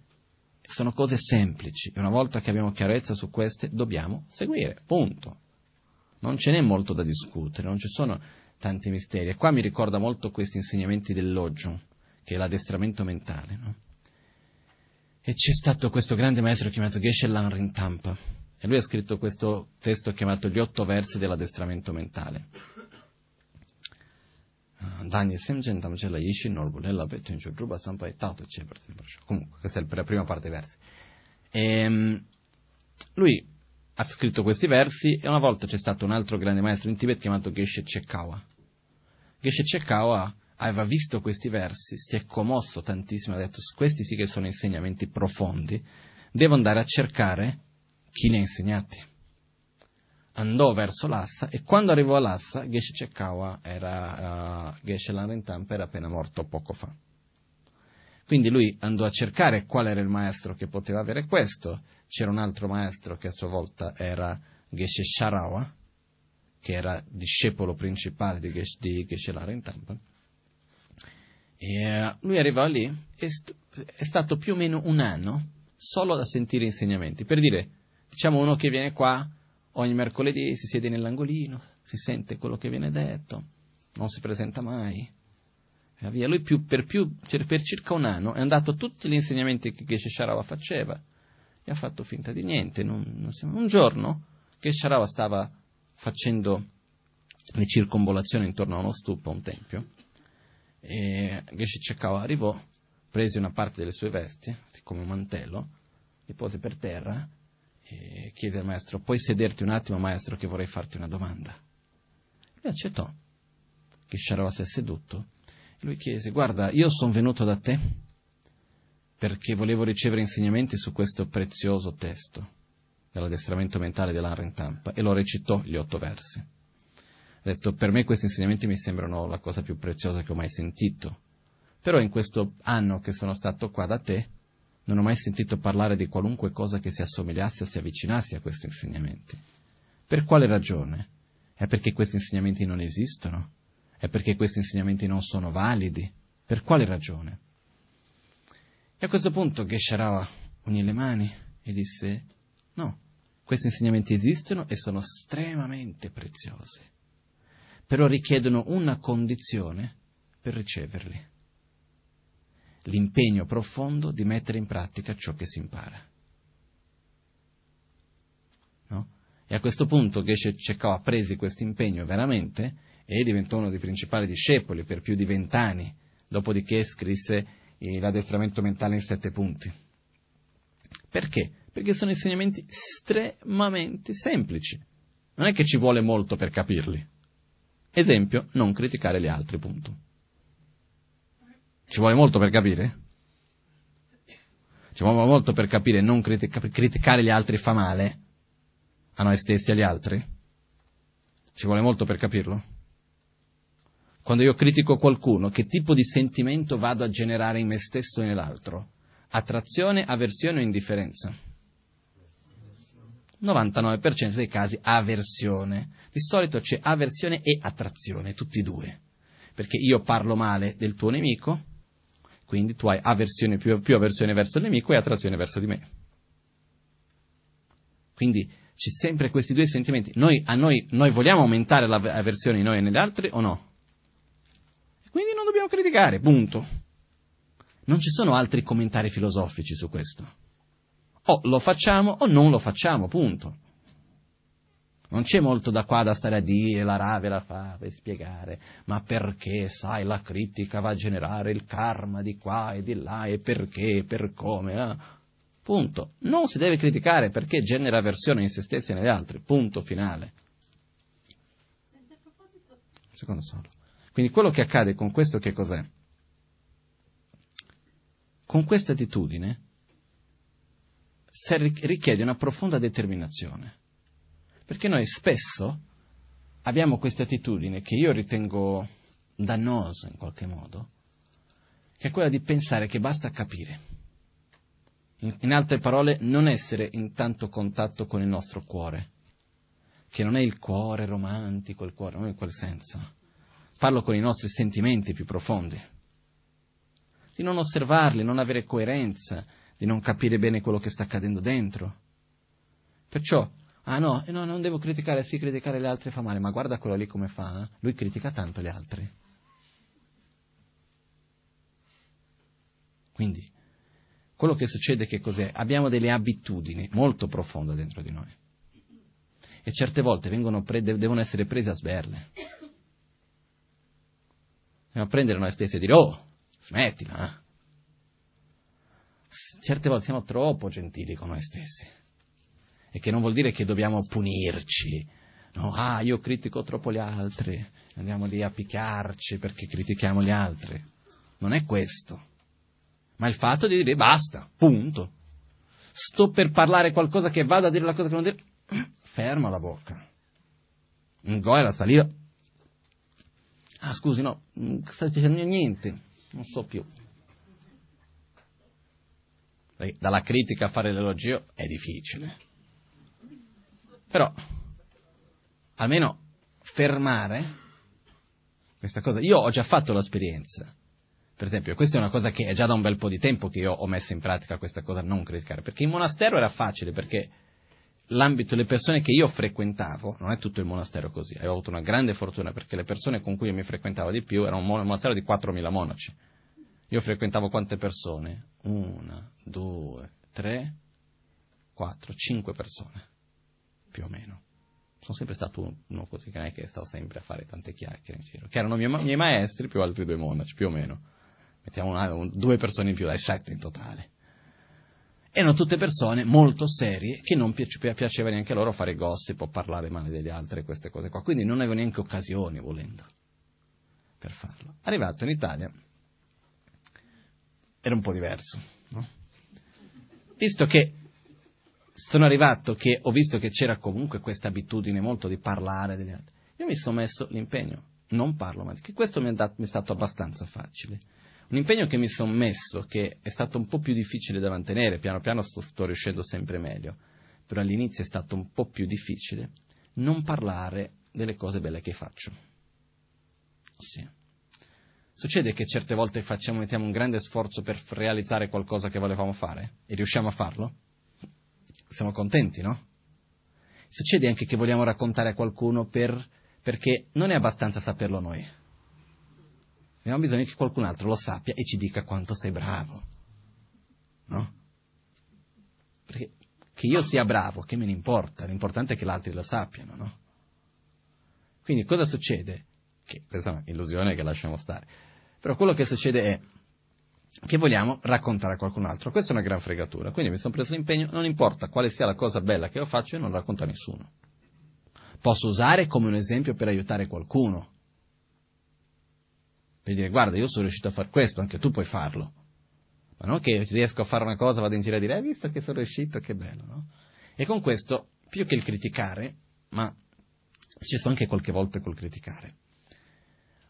sono cose semplici e una volta che abbiamo chiarezza su queste dobbiamo seguire, punto. Non ce n'è molto da discutere, non ci sono tanti misteri. E qua mi ricorda molto questi insegnamenti dell'Oggio, che è l'addestramento mentale. No? E c'è stato questo grande maestro chiamato Geshe Lan Rintampa, e lui ha scritto questo testo chiamato Gli otto versi dell'addestramento mentale. Tato Comunque, questa è la prima parte dei versi. E, lui ha scritto questi versi e una volta c'è stato un altro grande maestro in Tibet chiamato Geshe Chekawa. Geshe Chekawa aveva visto questi versi, si è commosso tantissimo, ha detto questi sì che sono insegnamenti profondi, devo andare a cercare chi li ha insegnati. Andò verso Lhasa e quando arrivò a Lhasa, Geshe Chekawa era, uh, Geshe Lanrentampa era appena morto poco fa. Quindi lui andò a cercare qual era il maestro che poteva avere questo. C'era un altro maestro che a sua volta era Geshe Sharawa, che era discepolo principale di Geshe, di Geshe Larentampa. E uh, lui arrivò lì e st- è stato più o meno un anno solo da sentire insegnamenti. Per dire, diciamo uno che viene qua ogni mercoledì, si siede nell'angolino, si sente quello che viene detto, non si presenta mai. Via. Lui più, per, più, per, circa un anno è andato a tutti gli insegnamenti che Geshe Sharawa faceva e ha fatto finta di niente. Non, non. Un giorno Geshe Sharawa stava facendo le circonvolazioni intorno a uno stupo, a un tempio, e Geshe Chekawa arrivò, prese una parte delle sue vesti, come un mantello, li pose per terra e chiese al maestro, puoi sederti un attimo maestro che vorrei farti una domanda. Lui accettò. Che Sharava si è seduto. Lui chiese, guarda, io sono venuto da te perché volevo ricevere insegnamenti su questo prezioso testo dell'addestramento mentale dell'Aren Tampa e lo recitò gli otto versi. Ha detto, per me questi insegnamenti mi sembrano la cosa più preziosa che ho mai sentito. Però in questo anno che sono stato qua da te, non ho mai sentito parlare di qualunque cosa che si assomigliasse o si avvicinasse a questi insegnamenti. Per quale ragione? È perché questi insegnamenti non esistono? È perché questi insegnamenti non sono validi? Per quale ragione? E a questo punto Gesharava unì le mani e disse, no, questi insegnamenti esistono e sono estremamente preziosi, però richiedono una condizione per riceverli l'impegno profondo di mettere in pratica ciò che si impara. No? E a questo punto Geshe Chekhov ha preso questo impegno veramente e diventò uno dei principali discepoli per più di vent'anni, dopodiché scrisse l'addestramento mentale in sette punti. Perché? Perché sono insegnamenti estremamente semplici. Non è che ci vuole molto per capirli. Esempio, non criticare gli altri, punto. Ci vuole molto per capire? Ci vuole molto per capire non critica- criticare gli altri fa male a noi stessi e agli altri? Ci vuole molto per capirlo? Quando io critico qualcuno, che tipo di sentimento vado a generare in me stesso e nell'altro? Attrazione, avversione o indifferenza? 99% dei casi avversione. Di solito c'è avversione e attrazione, tutti e due. Perché io parlo male del tuo nemico, quindi tu hai avversione, più, più avversione verso il nemico e attrazione verso di me. Quindi c'è sempre questi due sentimenti. Noi, noi, noi vogliamo aumentare l'avversione in noi e negli altri o no? Dobbiamo criticare, punto. Non ci sono altri commentari filosofici su questo. O lo facciamo o non lo facciamo, punto. Non c'è molto da qua da stare a dire, la rave la fa per spiegare, ma perché, sai, la critica va a generare il karma di qua e di là, e perché, per come, eh? Punto. Non si deve criticare perché genera avversione in se stessi e negli altri, punto finale. Secondo solo. Quindi quello che accade con questo che cos'è? Con questa attitudine richiede una profonda determinazione. Perché noi spesso abbiamo questa attitudine che io ritengo dannosa in qualche modo, che è quella di pensare che basta capire. In, altre parole, non essere in tanto contatto con il nostro cuore, che non è il cuore romantico, il cuore, non in quel senso. Parlo con i nostri sentimenti più profondi. Di non osservarli, non avere coerenza, di non capire bene quello che sta accadendo dentro. Perciò Ah no, no, non devo criticare, sì, criticare le altre fa male, ma guarda quello lì come fa, eh? lui critica tanto gli altri. Quindi, quello che succede che cos'è? Abbiamo delle abitudini molto profonde dentro di noi. E certe volte pre- devono essere prese a sberle. Dobbiamo prendere noi stessi e dire, oh, smettila. Eh? Certe volte siamo troppo gentili con noi stessi e che non vuol dire che dobbiamo punirci. No, ah, io critico troppo gli altri, andiamo lì a picchiarci perché critichiamo gli altri. Non è questo. Ma il fatto di dire basta, punto. Sto per parlare qualcosa che vada a dire la cosa che non dire. *clears throat* Ferma la bocca. Ingoia la saliva. Ah, scusi, no, non sto dicendo niente, non so più. Dalla critica a fare l'elogio è difficile. Però, almeno fermare questa cosa. Io ho già fatto l'esperienza. Per esempio, questa è una cosa che è già da un bel po' di tempo che io ho messo in pratica questa cosa, non criticare, perché in monastero era facile, perché l'ambito, le persone che io frequentavo, non è tutto il monastero così, avevo avuto una grande fortuna perché le persone con cui io mi frequentavo di più erano un monastero di 4.000 monaci. Io frequentavo quante persone? Una, due, tre, quattro, cinque persone, più o meno. Sono sempre stato uno così che non è che stavo sempre a fare tante chiacchiere in giro, che erano i miei maestri più altri due monaci, più o meno. Mettiamo una, un, due persone in più, dai sette in totale erano tutte persone molto serie che non piace, piaceva neanche loro fare gossip o parlare male degli altri queste cose qua, quindi non avevano neanche occasioni volendo per farlo. Arrivato in Italia era un po' diverso, no? Visto che sono arrivato che ho visto che c'era comunque questa abitudine molto di parlare degli altri, io mi sono messo l'impegno, non parlo mai, che questo mi è, dat- mi è stato abbastanza facile un impegno che mi sono messo, che è stato un po' più difficile da mantenere, piano piano sto, sto riuscendo sempre meglio, però all'inizio è stato un po' più difficile, non parlare delle cose belle che faccio. Sì. Succede che certe volte facciamo, mettiamo un grande sforzo per realizzare qualcosa che volevamo fare e riusciamo a farlo? Siamo contenti, no? Succede anche che vogliamo raccontare a qualcuno per, perché non è abbastanza saperlo noi Abbiamo bisogno che qualcun altro lo sappia e ci dica quanto sei bravo. No? Perché che io sia bravo, che me ne importa? L'importante è che gli altri lo sappiano, no? Quindi cosa succede? Che questa è un'illusione che lasciamo stare. Però quello che succede è che vogliamo raccontare a qualcun altro. Questa è una gran fregatura. Quindi mi sono preso l'impegno, non importa quale sia la cosa bella che io faccio, io non racconto a nessuno. Posso usare come un esempio per aiutare qualcuno, per dire guarda io sono riuscito a fare questo, anche tu puoi farlo. Ma non che riesco a fare una cosa, vado in giro a dire hai visto che sono riuscito, che bello, no? E con questo, più che il criticare, ma ci sono anche qualche volta col criticare,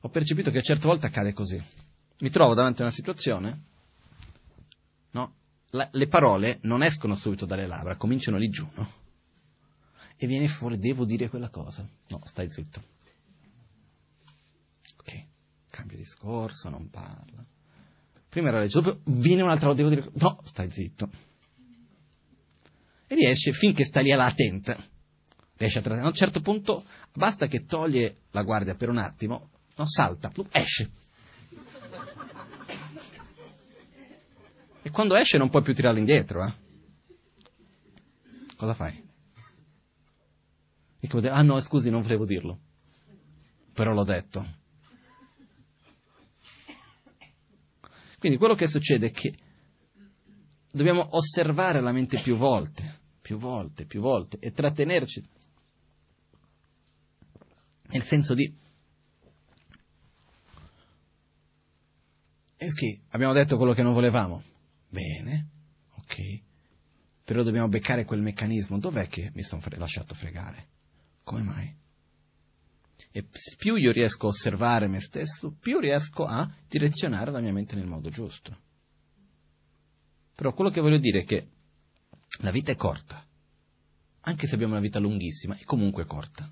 ho percepito che a certe volte accade così. Mi trovo davanti a una situazione, no? La, le parole non escono subito dalle labbra, cominciano lì giù, no? E viene fuori, devo dire quella cosa. No, stai zitto cambia discorso, non parla. Prima era dopo viene un'altra volta, devo dire, no, stai zitto. E riesce, finché sta lì alla attenta, riesce a trattare. A un certo punto basta che toglie la guardia per un attimo, no, salta, esce. E quando esce non puoi più tirarla indietro, eh? Cosa fai? E come dire, ah no, scusi, non volevo dirlo. Però l'ho detto. Quindi quello che succede è che dobbiamo osservare la mente più volte, più volte, più volte e trattenerci nel senso di E ok, abbiamo detto quello che non volevamo. Bene, ok. Però dobbiamo beccare quel meccanismo. Dov'è che mi sono fre- lasciato fregare? Come mai? E più io riesco a osservare me stesso, più riesco a direzionare la mia mente nel modo giusto. Però quello che voglio dire è che la vita è corta, anche se abbiamo una vita lunghissima, è comunque corta.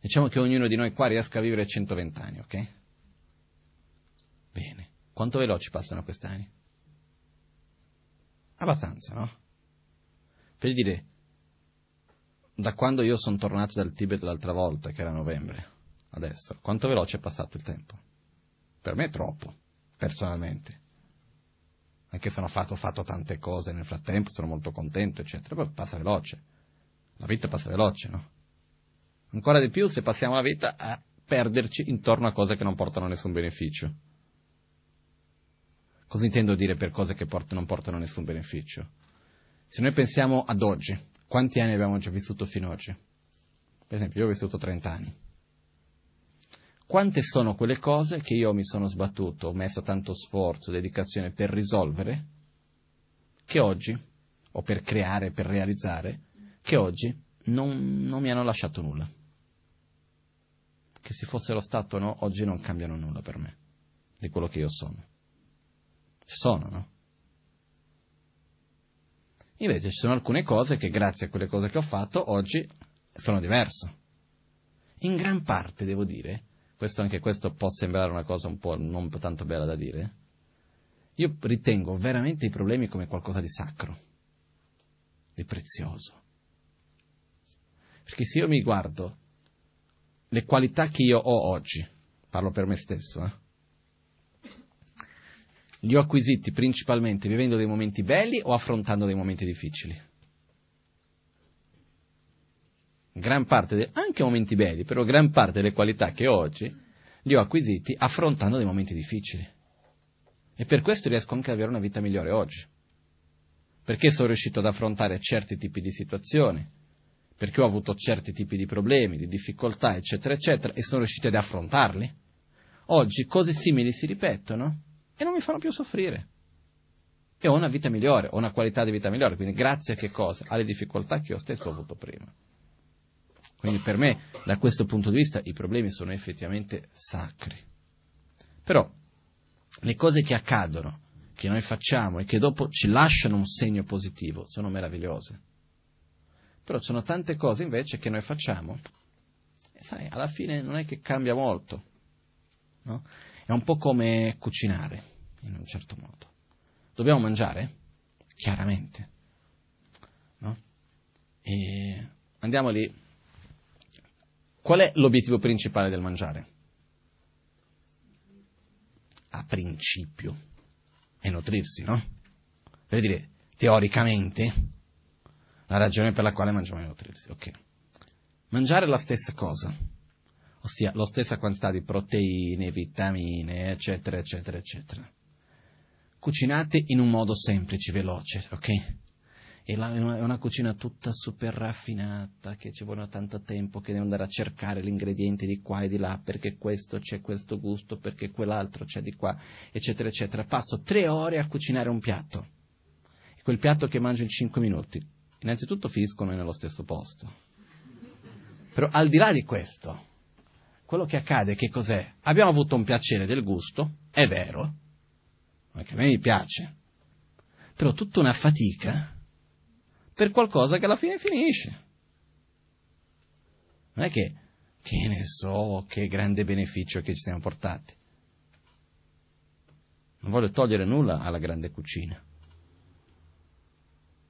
Diciamo che ognuno di noi qua riesca a vivere 120 anni, ok? Bene. Quanto veloci passano questi anni? Abbastanza, no? Per dire, da quando io sono tornato dal Tibet l'altra volta, che era novembre, adesso, quanto veloce è passato il tempo? Per me è troppo, personalmente. Anche se ho fatto, ho fatto tante cose nel frattempo, sono molto contento, eccetera, però passa veloce. La vita passa veloce, no? Ancora di più se passiamo la vita a perderci intorno a cose che non portano nessun beneficio. Cosa intendo dire per cose che portano, non portano nessun beneficio? Se noi pensiamo ad oggi, quanti anni abbiamo già vissuto fino ad oggi? Per esempio, io ho vissuto 30 anni. Quante sono quelle cose che io mi sono sbattuto, ho messo tanto sforzo, dedicazione per risolvere, che oggi, o per creare, per realizzare, che oggi non, non mi hanno lasciato nulla. Che se fossero stato o no, oggi non cambiano nulla per me, di quello che io sono. Ci sono, no? Invece ci sono alcune cose che grazie a quelle cose che ho fatto oggi sono diverso. In gran parte, devo dire, questo anche questo può sembrare una cosa un po' non tanto bella da dire, io ritengo veramente i problemi come qualcosa di sacro, di prezioso. Perché se io mi guardo le qualità che io ho oggi, parlo per me stesso, eh, li ho acquisiti principalmente vivendo dei momenti belli o affrontando dei momenti difficili? Gran parte, de- anche momenti belli, però gran parte delle qualità che ho oggi li ho acquisiti affrontando dei momenti difficili. E per questo riesco anche ad avere una vita migliore oggi. Perché sono riuscito ad affrontare certi tipi di situazioni, perché ho avuto certi tipi di problemi, di difficoltà, eccetera, eccetera, e sono riuscito ad affrontarli. Oggi cose simili si ripetono e non mi fanno più soffrire. E ho una vita migliore, ho una qualità di vita migliore, quindi grazie a che cosa? Alle difficoltà che io stesso ho avuto prima. Quindi per me, da questo punto di vista, i problemi sono effettivamente sacri. Però, le cose che accadono, che noi facciamo e che dopo ci lasciano un segno positivo, sono meravigliose. Però ci sono tante cose invece che noi facciamo e sai, alla fine non è che cambia molto. No? È un po' come cucinare in un certo modo. Dobbiamo mangiare? Chiaramente. No? E andiamo lì. Qual è l'obiettivo principale del mangiare? A principio. È nutrirsi, no? Per dire, teoricamente, la ragione per la quale mangiamo è nutrirsi. Ok. Mangiare la stessa cosa, ossia la stessa quantità di proteine, vitamine, eccetera, eccetera, eccetera cucinate in un modo semplice, veloce, ok? È, la, è una cucina tutta super raffinata, che ci vuole tanto tempo, che devo andare a cercare gli ingredienti di qua e di là, perché questo c'è questo gusto, perché quell'altro c'è di qua, eccetera, eccetera. Passo tre ore a cucinare un piatto. E quel piatto che mangio in cinque minuti, innanzitutto finiscono nello stesso posto. Però al di là di questo, quello che accade che cos'è? Abbiamo avuto un piacere del gusto, è vero, anche a me mi piace, però tutta una fatica per qualcosa che alla fine finisce. Non è che, che ne so, che grande beneficio che ci siamo portati. Non voglio togliere nulla alla grande cucina.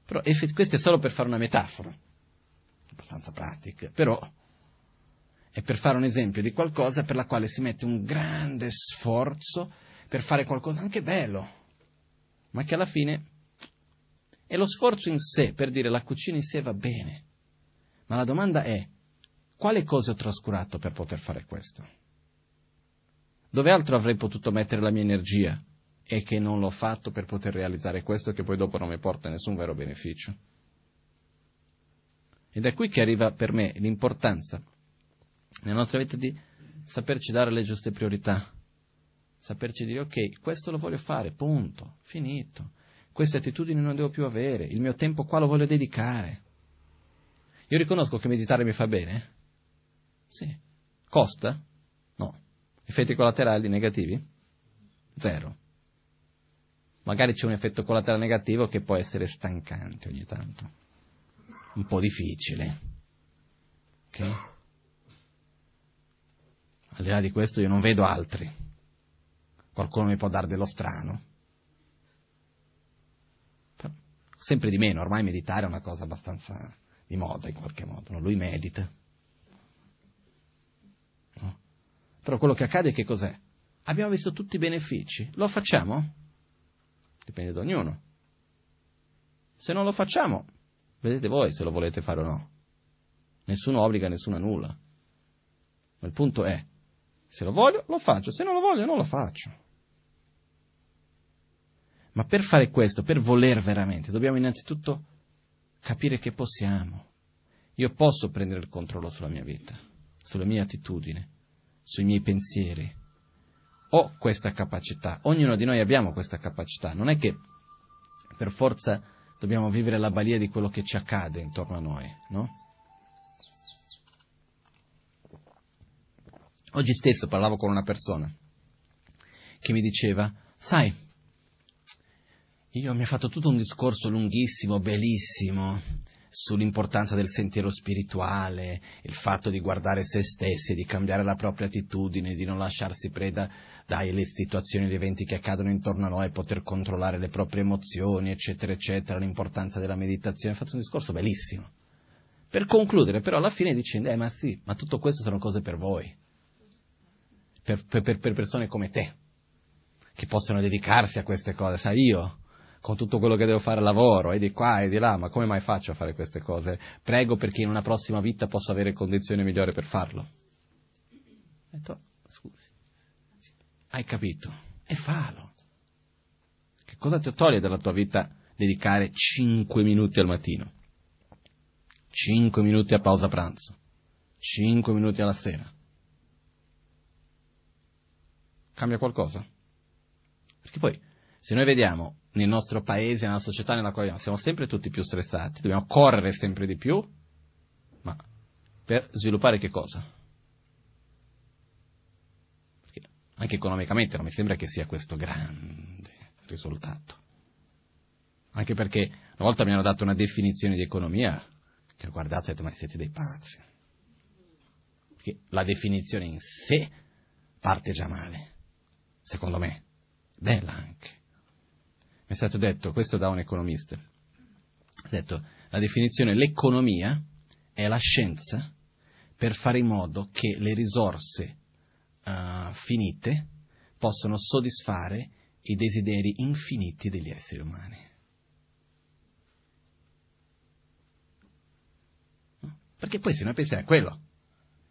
Però questo è solo per fare una metafora, abbastanza pratica, però è per fare un esempio di qualcosa per la quale si mette un grande sforzo per fare qualcosa anche bello, ma che alla fine è lo sforzo in sé, per dire la cucina in sé va bene. Ma la domanda è, quale cose ho trascurato per poter fare questo? Dove altro avrei potuto mettere la mia energia e che non l'ho fatto per poter realizzare questo che poi dopo non mi porta nessun vero beneficio? Ed è qui che arriva per me l'importanza nella nostra vita di saperci dare le giuste priorità, saperci dire ok, questo lo voglio fare, punto, finito. Queste attitudini non devo più avere, il mio tempo qua lo voglio dedicare. Io riconosco che meditare mi fa bene? Sì. Costa? No. Effetti collaterali negativi? Zero. Magari c'è un effetto collaterale negativo che può essere stancante ogni tanto. Un po' difficile. Ok? Al di là di questo io non vedo altri. Qualcuno mi può dare dello strano. Sempre di meno, ormai meditare è una cosa abbastanza di moda in qualche modo, no? lui medita. No? Però quello che accade che cos'è? Abbiamo visto tutti i benefici, lo facciamo? Dipende da ognuno. Se non lo facciamo, vedete voi se lo volete fare o no. Nessuno obbliga nessuno a nulla. Ma il punto è, se lo voglio, lo faccio, se non lo voglio, non lo faccio. Ma per fare questo, per voler veramente, dobbiamo innanzitutto capire che possiamo. Io posso prendere il controllo sulla mia vita, sulle mie attitudini, sui miei pensieri. Ho questa capacità, ognuno di noi abbiamo questa capacità, non è che per forza dobbiamo vivere la balia di quello che ci accade intorno a noi, no? Oggi stesso parlavo con una persona che mi diceva, sai, io mi ha fatto tutto un discorso lunghissimo, bellissimo, sull'importanza del sentiero spirituale, il fatto di guardare se stessi, di cambiare la propria attitudine, di non lasciarsi preda dalle situazioni gli eventi che accadono intorno a noi, poter controllare le proprie emozioni, eccetera, eccetera, l'importanza della meditazione. Ha fatto un discorso bellissimo. Per concludere, però, alla fine dicendo, eh, ma sì, ma tutto questo sono cose per voi, per, per, per persone come te, che possono dedicarsi a queste cose. Sai, io con tutto quello che devo fare al lavoro, e di qua e di là, ma come mai faccio a fare queste cose? Prego perché in una prossima vita possa avere condizioni migliori per farlo. Ho detto, scusi, hai capito? E fallo. Che cosa ti toglie dalla tua vita dedicare 5 minuti al mattino? 5 minuti a pausa pranzo? 5 minuti alla sera? Cambia qualcosa? Perché poi, se noi vediamo nel nostro paese, nella società nella quale siamo sempre tutti più stressati, dobbiamo correre sempre di più, ma per sviluppare che cosa? Perché anche economicamente non mi sembra che sia questo grande risultato. Anche perché una volta mi hanno dato una definizione di economia che ho guardato e ho detto ma siete dei pazzi. Perché la definizione in sé parte già male, secondo me, bella anche è stato detto, questo da un economista, ha detto, la definizione, l'economia è la scienza per fare in modo che le risorse uh, finite possano soddisfare i desideri infiniti degli esseri umani. Perché poi se noi pensiamo a quello,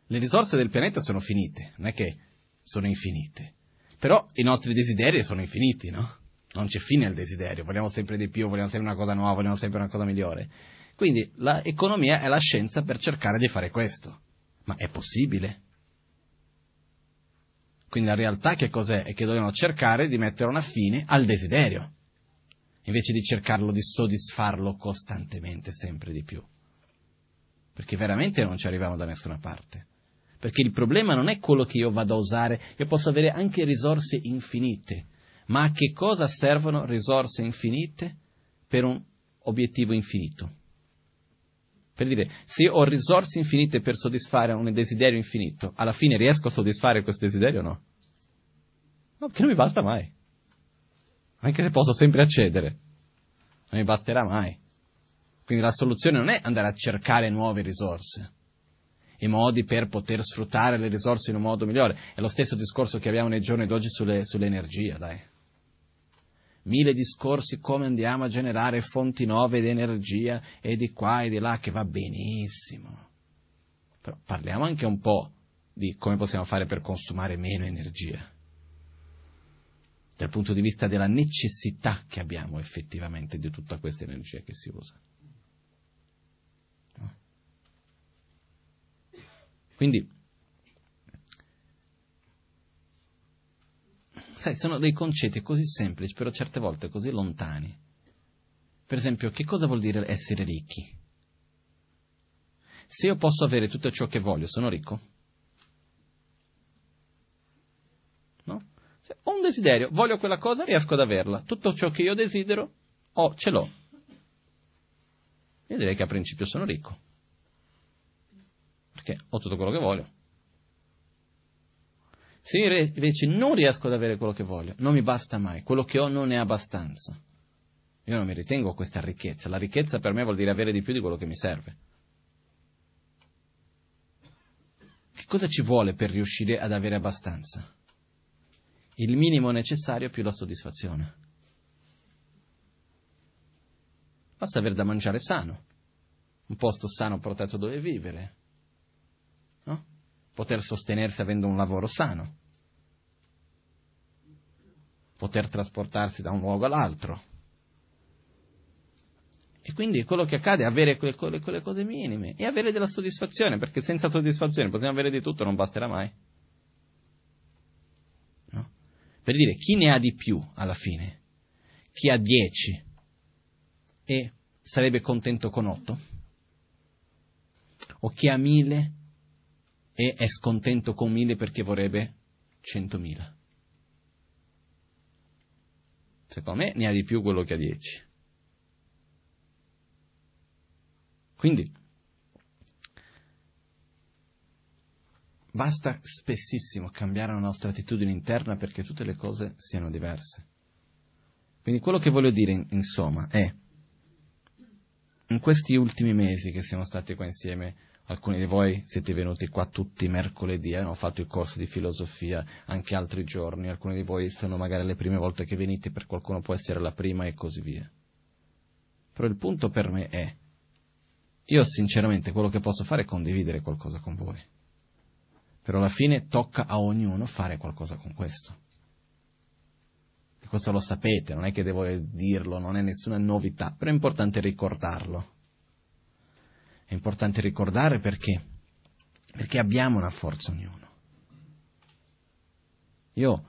le risorse del pianeta sono finite, non è che sono infinite, però i nostri desideri sono infiniti, no? non c'è fine al desiderio, vogliamo sempre di più, vogliamo sempre una cosa nuova, vogliamo sempre una cosa migliore. Quindi l'economia è la scienza per cercare di fare questo. Ma è possibile? Quindi la realtà che cos'è? È che dobbiamo cercare di mettere una fine al desiderio, invece di cercarlo di soddisfarlo costantemente, sempre di più. Perché veramente non ci arriviamo da nessuna parte. Perché il problema non è quello che io vado a usare, io posso avere anche risorse infinite, ma a che cosa servono risorse infinite per un obiettivo infinito? Per dire, se ho risorse infinite per soddisfare un desiderio infinito, alla fine riesco a soddisfare questo desiderio o no? No, perché non mi basta mai. Anche se posso sempre accedere, non mi basterà mai. Quindi la soluzione non è andare a cercare nuove risorse e modi per poter sfruttare le risorse in un modo migliore. È lo stesso discorso che abbiamo nei giorni d'oggi sulle, sull'energia, dai mille discorsi come andiamo a generare fonti nuove di energia e di qua e di là, che va benissimo. Però parliamo anche un po' di come possiamo fare per consumare meno energia, dal punto di vista della necessità che abbiamo effettivamente di tutta questa energia che si usa. Quindi Sai, sono dei concetti così semplici, però certe volte così lontani. Per esempio, che cosa vuol dire essere ricchi? Se io posso avere tutto ciò che voglio, sono ricco? No? Se ho un desiderio, voglio quella cosa, riesco ad averla. Tutto ciò che io desidero, ho, ce l'ho. Io direi che a principio sono ricco. Perché ho tutto quello che voglio. Se io invece non riesco ad avere quello che voglio, non mi basta mai, quello che ho non è abbastanza. Io non mi ritengo questa ricchezza. La ricchezza per me vuol dire avere di più di quello che mi serve. Che cosa ci vuole per riuscire ad avere abbastanza? Il minimo necessario più la soddisfazione. Basta avere da mangiare sano, un posto sano protetto dove vivere? Poter sostenersi avendo un lavoro sano, poter trasportarsi da un luogo all'altro. E quindi quello che accade è avere quelle, quelle, quelle cose minime e avere della soddisfazione, perché senza soddisfazione possiamo avere di tutto, non basterà mai. No? Per dire, chi ne ha di più alla fine? Chi ha dieci e sarebbe contento con otto? O chi ha mille e è scontento con mille perché vorrebbe centomila? Secondo me ne ha di più quello che ha dieci. Quindi basta spessissimo cambiare la nostra attitudine interna perché tutte le cose siano diverse. Quindi quello che voglio dire, insomma, è, in questi ultimi mesi che siamo stati qua insieme, alcuni di voi siete venuti qua tutti mercoledì, hanno fatto il corso di filosofia anche altri giorni, alcuni di voi sono magari le prime volte che venite, per qualcuno può essere la prima e così via. Però il punto per me è, io sinceramente quello che posso fare è condividere qualcosa con voi. Però alla fine tocca a ognuno fare qualcosa con questo. E questo lo sapete, non è che devo dirlo, non è nessuna novità, però è importante ricordarlo. È importante ricordare perché? Perché abbiamo una forza ognuno. Io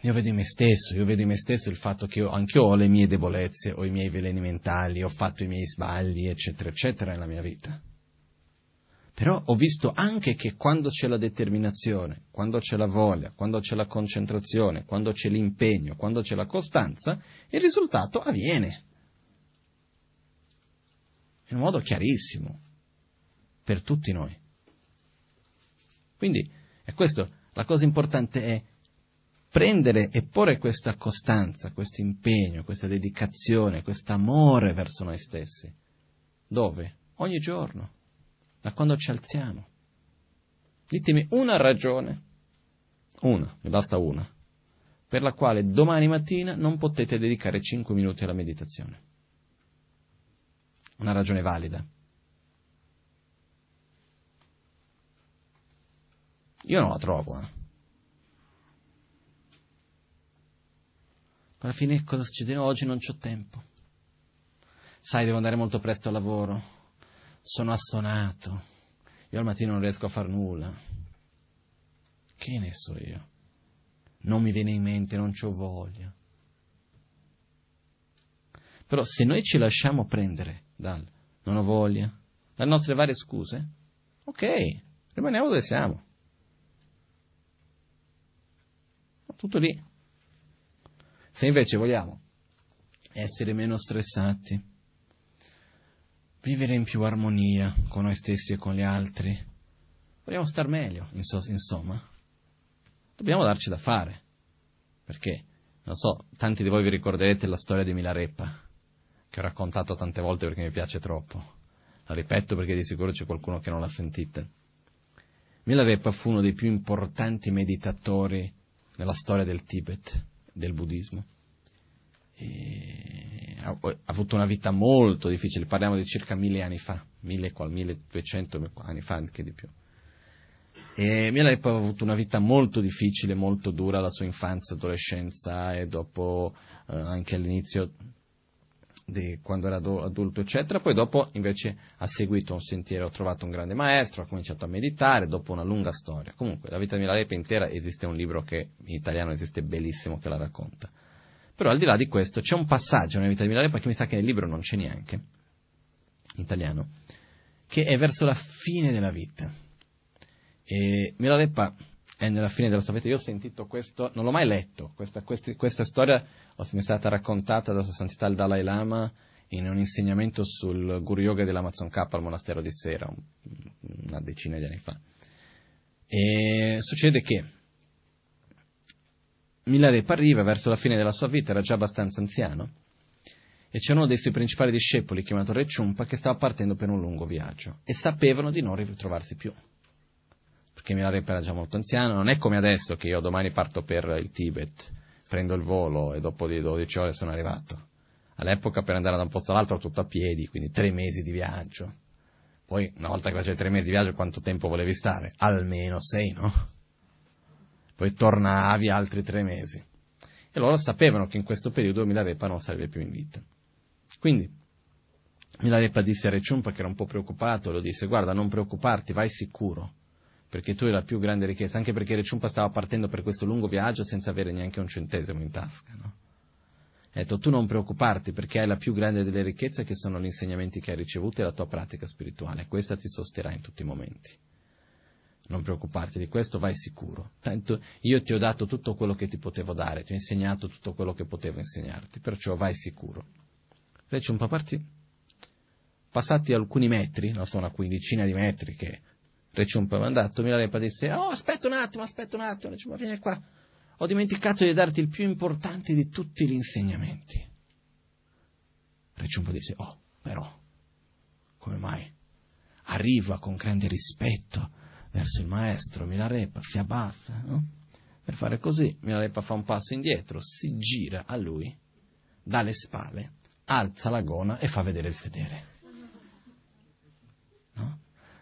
io vedo in me stesso, io vedo in me stesso il fatto che anche io ho le mie debolezze, ho i miei veleni mentali, ho fatto i miei sbagli, eccetera, eccetera nella mia vita. Però ho visto anche che quando c'è la determinazione, quando c'è la voglia, quando c'è la concentrazione, quando c'è l'impegno, quando c'è la costanza, il risultato avviene. In modo chiarissimo, per tutti noi. Quindi, è questo, la cosa importante è prendere e porre questa costanza, questo impegno, questa dedicazione, questo amore verso noi stessi. Dove? Ogni giorno, da quando ci alziamo. Ditemi una ragione, una, mi basta una, per la quale domani mattina non potete dedicare 5 minuti alla meditazione. Una ragione valida. Io non la trovo, eh. alla fine cosa succede? Oggi non ho tempo. Sai, devo andare molto presto al lavoro. Sono assonato. Io al mattino non riesco a far nulla. Che ne so io? Non mi viene in mente, non ho voglia. Però se noi ci lasciamo prendere dal non ho voglia, dalle nostre varie scuse, ok, rimaniamo dove siamo. Tutto lì. Se invece vogliamo essere meno stressati, vivere in più armonia con noi stessi e con gli altri, vogliamo star meglio, insomma, dobbiamo darci da fare. Perché, non so, tanti di voi vi ricorderete la storia di Milarepa, che ho raccontato tante volte perché mi piace troppo. La ripeto perché di sicuro c'è qualcuno che non l'ha sentita. Milarepa fu uno dei più importanti meditatori nella storia del Tibet del buddismo. E ha, avuto una vita molto difficile, parliamo di circa mille anni fa, mille, milleduecento anni fa, anche di più. E Mielepo ha avuto una vita molto difficile, molto dura, la sua infanzia, adolescenza e dopo eh, anche all'inizio di quando era adulto, eccetera. Poi dopo invece ha seguito un sentiero, ha trovato un grande maestro, ha cominciato a meditare, dopo una lunga storia. Comunque, la vita di Milarepa intera esiste un libro che in italiano esiste bellissimo che la racconta. Però al di là di questo c'è un passaggio nella vita di Milarepa che mi sa che nel libro non c'è neanche, in italiano, che è verso la fine della vita. E Milarepa è nella fine della sua vita. Io ho sentito questo, non l'ho mai letto, questa, questa, questa storia mi è stata raccontata da Sua Santità il Dalai Lama in un insegnamento sul Guru Yoga dell'Amazon K al monastero di Sera, una decina di anni fa. E succede che Milarepa arriva verso la fine della sua vita, era già abbastanza anziano, e c'era uno dei suoi principali discepoli chiamato Re Chumpa che stava partendo per un lungo viaggio e sapevano di non ritrovarsi più perché Milarepa era già molto anziano, non è come adesso che io domani parto per il Tibet, prendo il volo e dopo di 12 ore sono arrivato. All'epoca per andare da un posto all'altro tutto a piedi, quindi tre mesi di viaggio. Poi una volta che facevi tre mesi di viaggio quanto tempo volevi stare? Almeno sei, no? Poi tornavi altri tre mesi. E loro sapevano che in questo periodo Milarepa non sarebbe più in vita. Quindi, Milarepa disse a Reciumpa che era un po' preoccupato, lo disse, guarda, non preoccuparti, vai sicuro, perché tu hai la più grande ricchezza, anche perché Reciumpa stava partendo per questo lungo viaggio senza avere neanche un centesimo in tasca, no? Ha detto, tu non preoccuparti perché hai la più grande delle ricchezze che sono gli insegnamenti che hai ricevuto e la tua pratica spirituale, questa ti sosterrà in tutti i momenti. Non preoccuparti di questo, vai sicuro. Tanto io ti ho dato tutto quello che ti potevo dare, ti ho insegnato tutto quello che potevo insegnarti, perciò vai sicuro. Reciumpa partì. Passati alcuni metri, non so, una quindicina di metri che Reciumpa aveva andato, Milarepa disse, oh aspetta un attimo, aspetta un attimo, Reciumpa vieni qua ho dimenticato di darti il più importante di tutti gli insegnamenti. Reciumpo disse, oh, però, come mai? Arriva con grande rispetto verso il maestro Milarepa, si abbassa, no? Per fare così, Milarepa fa un passo indietro, si gira a lui, dà le spalle, alza la gona e fa vedere il sedere.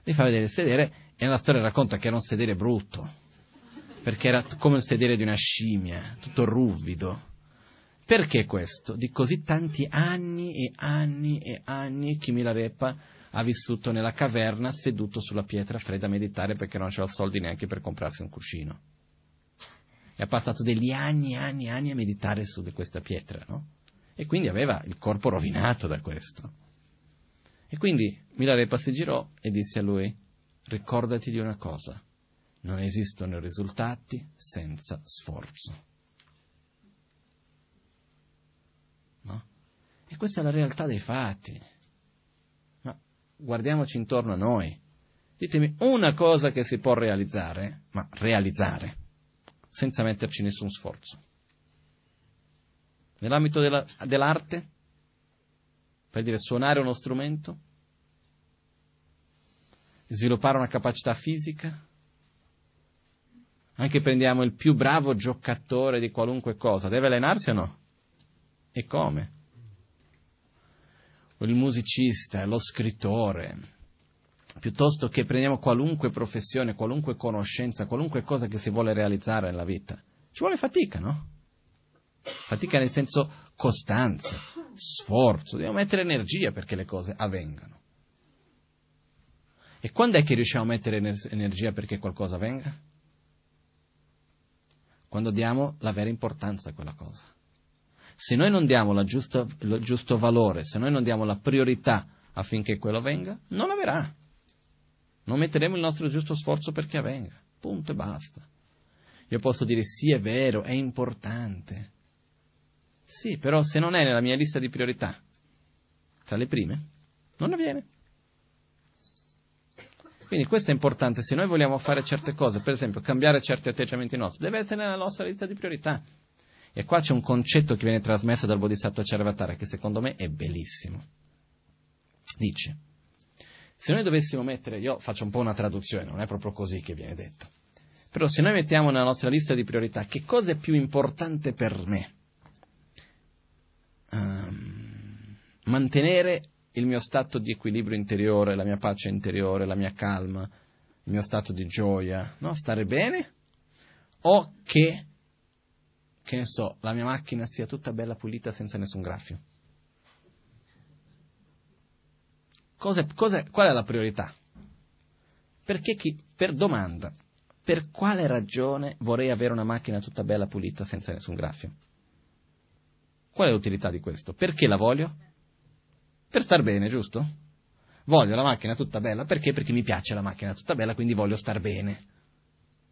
Gli fa vedere il sedere e nella storia racconta che era un sedere brutto, perché era come il sedere di una scimmia, tutto ruvido. Perché questo? Di così tanti anni e anni e anni che Milarepa ha vissuto nella caverna seduto sulla pietra fredda a meditare perché non c'era soldi neanche per comprarsi un cuscino. E ha passato degli anni e anni e anni a meditare su questa pietra, no? E quindi aveva il corpo rovinato da questo. E quindi Milarepa si girò e disse a lui, ricordati di una cosa, non esistono risultati senza sforzo. No? E questa è la realtà dei fatti. Ma guardiamoci intorno a noi. Ditemi una cosa che si può realizzare, ma realizzare, senza metterci nessun sforzo. Nell'ambito della, dell'arte, per dire suonare uno strumento, sviluppare una capacità fisica, anche prendiamo il più bravo giocatore di qualunque cosa, deve allenarsi o no? E come? O il musicista, lo scrittore, piuttosto che prendiamo qualunque professione, qualunque conoscenza, qualunque cosa che si vuole realizzare nella vita. Ci vuole fatica, no? Fatica nel senso costanza, sforzo, dobbiamo mettere energia perché le cose avvengano. E quando è che riusciamo a mettere energia perché qualcosa avvenga? quando diamo la vera importanza a quella cosa. Se noi non diamo giusta, il giusto valore, se noi non diamo la priorità affinché quello avvenga, non avverrà. Non metteremo il nostro giusto sforzo perché avvenga. Punto e basta. Io posso dire sì, è vero, è importante. Sì, però se non è nella mia lista di priorità, tra le prime, non avviene. Quindi questo è importante, se noi vogliamo fare certe cose, per esempio cambiare certi atteggiamenti nostri, deve essere nella nostra lista di priorità. E qua c'è un concetto che viene trasmesso dal Bodhisattva Charvatara che secondo me è bellissimo. Dice, se noi dovessimo mettere, io faccio un po' una traduzione, non è proprio così che viene detto, però se noi mettiamo nella nostra lista di priorità che cosa è più importante per me, mantenere il mio stato di equilibrio interiore, la mia pace interiore, la mia calma, il mio stato di gioia, no? Stare bene? O che, che ne so, la mia macchina sia tutta bella pulita senza nessun graffio? Cos'è, cos'è, qual è la priorità? Perché chi, per domanda, per quale ragione vorrei avere una macchina tutta bella pulita senza nessun graffio? Qual è l'utilità di questo? Perché la voglio? Per star bene, giusto? Voglio la macchina tutta bella, perché? Perché mi piace la macchina tutta bella, quindi voglio star bene.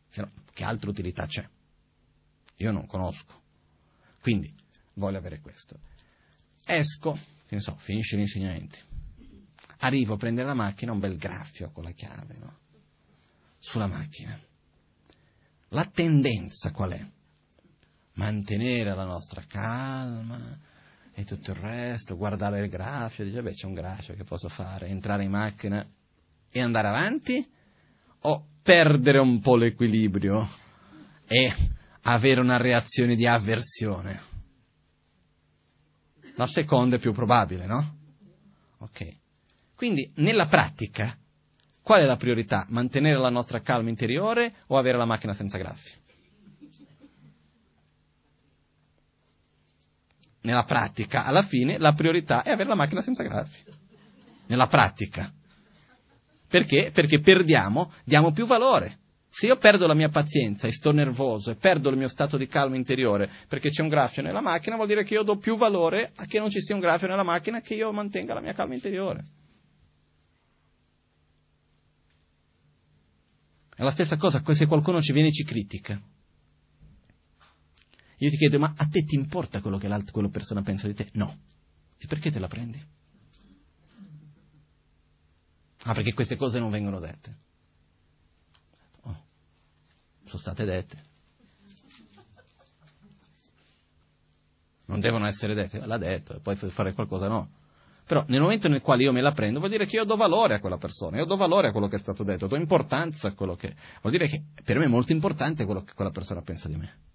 Se no, che altra utilità c'è? Io non conosco. Quindi, voglio avere questo. Esco, che ne so, finisce gli insegnamenti. Arrivo a prendere la macchina, un bel graffio con la chiave, no? Sulla macchina. La tendenza qual è? Mantenere la nostra calma, e tutto il resto, guardare il grafio, dice, beh, c'è un grafio che posso fare, entrare in macchina e andare avanti, o perdere un po' l'equilibrio e avere una reazione di avversione. La seconda è più probabile, no? Ok. Quindi, nella pratica, qual è la priorità? Mantenere la nostra calma interiore o avere la macchina senza graffi? Nella pratica, alla fine, la priorità è avere la macchina senza graffi. Nella pratica. Perché? Perché perdiamo, diamo più valore. Se io perdo la mia pazienza e sto nervoso e perdo il mio stato di calma interiore perché c'è un graffio nella macchina, vuol dire che io do più valore a che non ci sia un graffio nella macchina e che io mantenga la mia calma interiore. È la stessa cosa se qualcuno ci viene e ci critica. Io ti chiedo, ma a te ti importa quello che l'altra quella persona pensa di te? No. E perché te la prendi? Ah, perché queste cose non vengono dette. Oh, sono state dette. Non devono essere dette, l'ha detto, e poi fare qualcosa no. Però nel momento nel quale io me la prendo, vuol dire che io do valore a quella persona, io do valore a quello che è stato detto, do importanza a quello che... Vuol dire che per me è molto importante quello che quella persona pensa di me.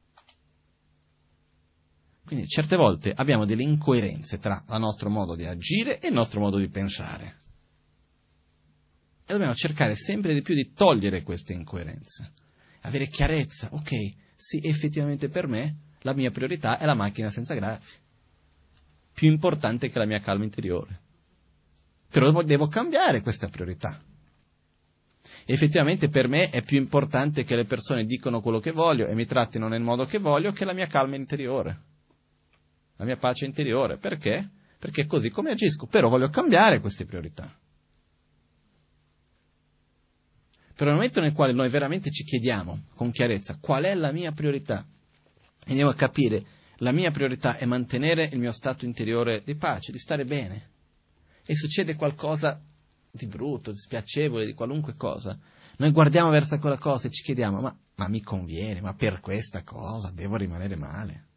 Quindi certe volte abbiamo delle incoerenze tra il nostro modo di agire e il nostro modo di pensare. E dobbiamo cercare sempre di più di togliere queste incoerenze. Avere chiarezza, ok, sì, effettivamente per me la mia priorità è la macchina senza graffi più importante che la mia calma interiore. Però devo cambiare questa priorità. Effettivamente per me è più importante che le persone dicano quello che voglio e mi trattino nel modo che voglio che la mia calma interiore, la mia pace interiore. Perché? Perché è così come agisco, però voglio cambiare queste priorità. Però nel momento nel quale noi veramente ci chiediamo con chiarezza qual è la mia priorità, andiamo a capire la mia priorità è mantenere il mio stato interiore di pace, di stare bene. E succede qualcosa di brutto, di spiacevole, di qualunque cosa. Noi guardiamo verso quella cosa e ci chiediamo, ma, ma mi conviene, ma per questa cosa devo rimanere male?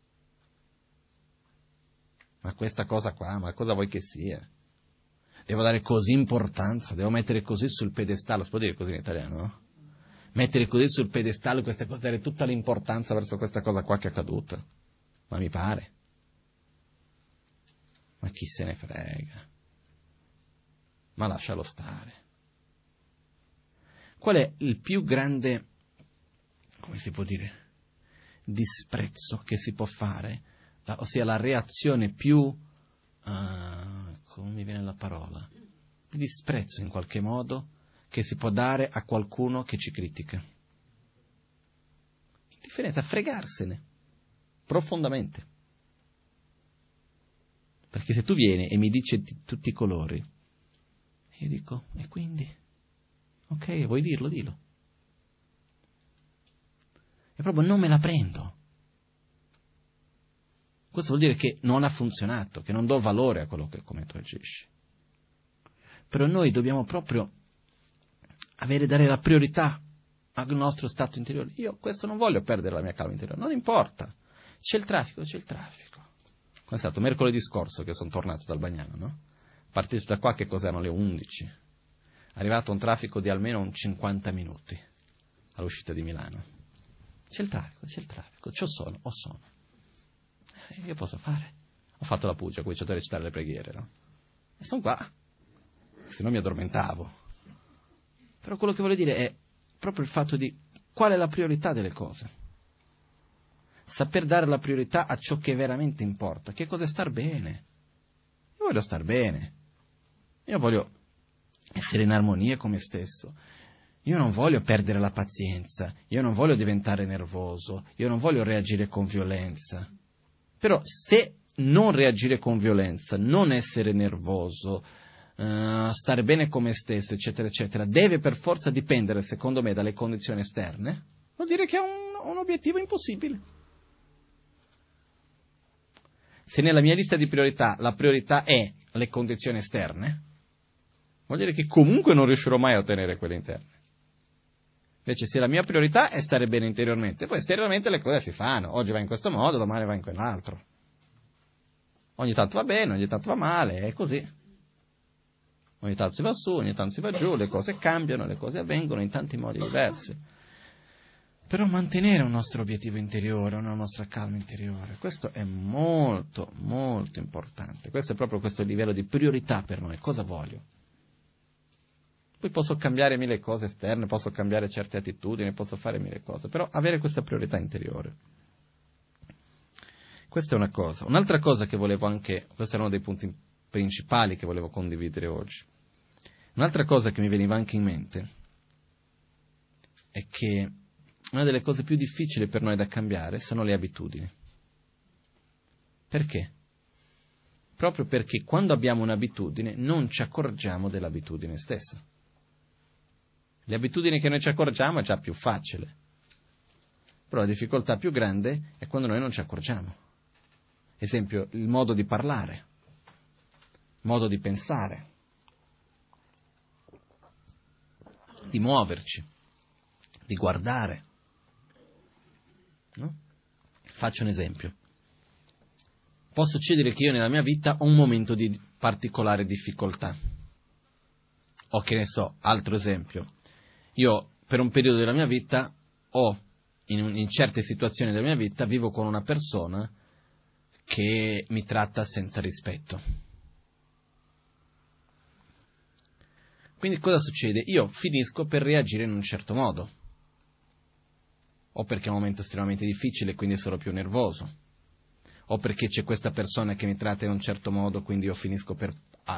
Ma questa cosa qua, ma cosa vuoi che sia? Devo dare così importanza, devo mettere così sul pedestallo, si può dire così in italiano, no? Mettere così sul pedestallo questa cosa, dare tutta l'importanza verso questa cosa qua che è accaduta ma mi pare. Ma chi se ne frega? Ma lascialo stare. Qual è il più grande, come si può dire, disprezzo che si può fare, la, ossia la reazione più, uh, come mi viene la parola, di disprezzo in qualche modo che si può dare a qualcuno che ci critica. Indifferenza, fregarsene profondamente. Perché se tu vieni e mi dici t- tutti i colori, io dico, e quindi? Ok, vuoi dirlo? Dillo. E proprio non me la prendo. Questo vuol dire che non ha funzionato, che non do valore a quello che come tu agisci. Però noi dobbiamo proprio avere, dare la priorità al nostro stato interiore. Io questo non voglio perdere la mia calma interiore, non importa. C'è il traffico, c'è il traffico. Quando è stato mercoledì scorso che sono tornato dal Bagnano, no? Partito da qua che cos'erano le 11. È arrivato un traffico di almeno 50 minuti all'uscita di Milano. C'è il traffico, c'è il traffico, c'ho sono, ho sono. E che posso fare? Ho fatto la pugia, ho cominciato a recitare le preghiere, no? E sono qua. Se no mi addormentavo. Però quello che voglio dire è proprio il fatto di qual è la priorità delle cose saper dare la priorità a ciò che veramente importa. Che cosa è star bene? Io voglio star bene. Io voglio essere in armonia con me stesso. Io non voglio perdere la pazienza, io non voglio diventare nervoso, io non voglio reagire con violenza. Però se non reagire con violenza, non essere nervoso, uh, stare bene con me stesso, eccetera, eccetera, deve per forza dipendere, secondo me, dalle condizioni esterne, vuol dire che è un, un obiettivo impossibile. Se nella mia lista di priorità la priorità è le condizioni esterne, vuol dire che comunque non riuscirò mai a ottenere quelle interne. Invece se la mia priorità è stare bene interiormente, poi esteriormente le cose si fanno. Oggi va in questo modo, domani va in quell'altro. Ogni tanto va bene, ogni tanto va male, è così. Ogni tanto si va su, ogni tanto si va giù, le cose cambiano, le cose avvengono in tanti modi diversi. Però mantenere un nostro obiettivo interiore, una nostra calma interiore, questo è molto, molto importante. Questo è proprio questo livello di priorità per noi. Cosa voglio? Poi posso cambiare mille cose esterne, posso cambiare certe attitudini, posso fare mille cose, però avere questa priorità interiore. questa è una cosa. Un'altra cosa che volevo anche, questo era uno dei punti principali che volevo condividere oggi. Un'altra cosa che mi veniva anche in mente è che una delle cose più difficili per noi da cambiare sono le abitudini. Perché? Proprio perché quando abbiamo un'abitudine non ci accorgiamo dell'abitudine stessa. Le abitudini che noi ci accorgiamo è già più facile. Però la difficoltà più grande è quando noi non ci accorgiamo. Esempio, il modo di parlare, il modo di pensare, di muoverci, di guardare. No? Faccio un esempio. Può succedere che io nella mia vita ho un momento di particolare difficoltà. O che ne so, altro esempio. Io per un periodo della mia vita ho, in, in certe situazioni della mia vita, vivo con una persona che mi tratta senza rispetto. Quindi cosa succede? Io finisco per reagire in un certo modo o perché è un momento estremamente difficile e quindi sono più nervoso, o perché c'è questa persona che mi tratta in un certo modo, quindi io finisco per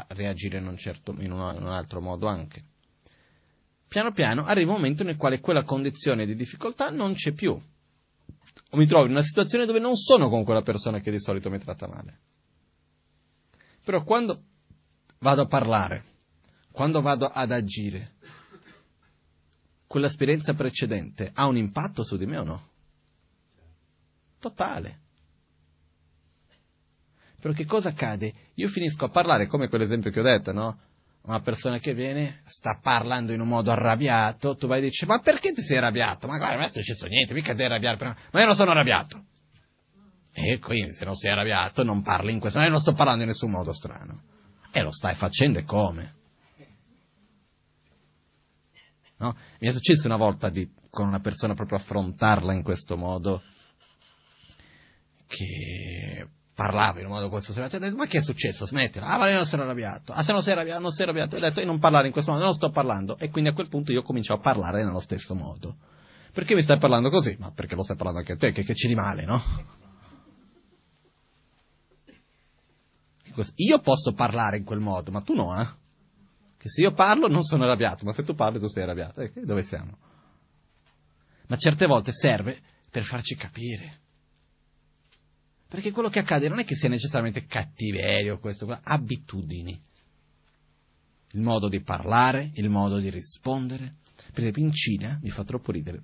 reagire in un, certo, in, un, in un altro modo anche. Piano piano arriva un momento nel quale quella condizione di difficoltà non c'è più. O mi trovo in una situazione dove non sono con quella persona che di solito mi tratta male. Però quando vado a parlare, quando vado ad agire, quell'esperienza precedente ha un impatto su di me o no? Totale. Però che cosa accade? Io finisco a parlare come quell'esempio che ho detto, no? Una persona che viene, sta parlando in un modo arrabbiato, tu vai e dici, ma perché ti sei arrabbiato? Ma guarda, non è successo niente, mica devi arrabbiare, ma io non sono arrabbiato. E quindi se non sei arrabbiato non parli in questo, ma io non sto parlando in nessun modo strano. E lo stai facendo e come? No? Mi è successo una volta di, con una persona proprio affrontarla in questo modo, che parlava in un modo questo, ho detto, ma che è successo? Smettila, ah ma io non sono arrabbiato, ah se non sei arrabbiato, non sei arrabbiato, ho detto io non parlare in questo modo, non sto parlando, e quindi a quel punto io comincio a parlare nello stesso modo. Perché mi stai parlando così? Ma perché lo stai parlando anche a te, che, che c'è di male, no? Io posso parlare in quel modo, ma tu no, eh? Che se io parlo non sono arrabbiato, ma se tu parli tu sei arrabbiato. Eh, dove siamo? Ma certe volte serve per farci capire. Perché quello che accade non è che sia necessariamente cattiverio, questo, abitudini. Il modo di parlare, il modo di rispondere. Per esempio in Cina, mi fa troppo ridere,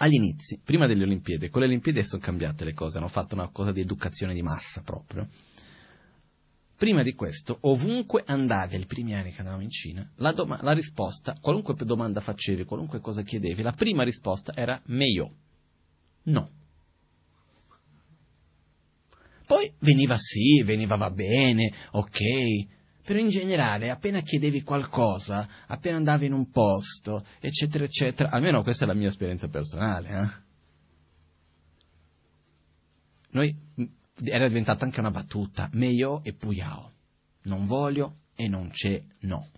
agli inizi, prima delle Olimpiadi, con le Olimpiadi sono cambiate le cose, hanno fatto una cosa di educazione di massa proprio. Prima di questo, ovunque andavi, ai primi anni che andavamo in Cina, la, doma- la, risposta, qualunque domanda facevi, qualunque cosa chiedevi, la prima risposta era meglio. No. Poi veniva sì, veniva va bene, ok, però in generale appena chiedevi qualcosa, appena andavi in un posto, eccetera, eccetera, almeno questa è la mia esperienza personale, eh? Noi era diventata anche una battuta, meglio e puyao, non voglio e non c'è no.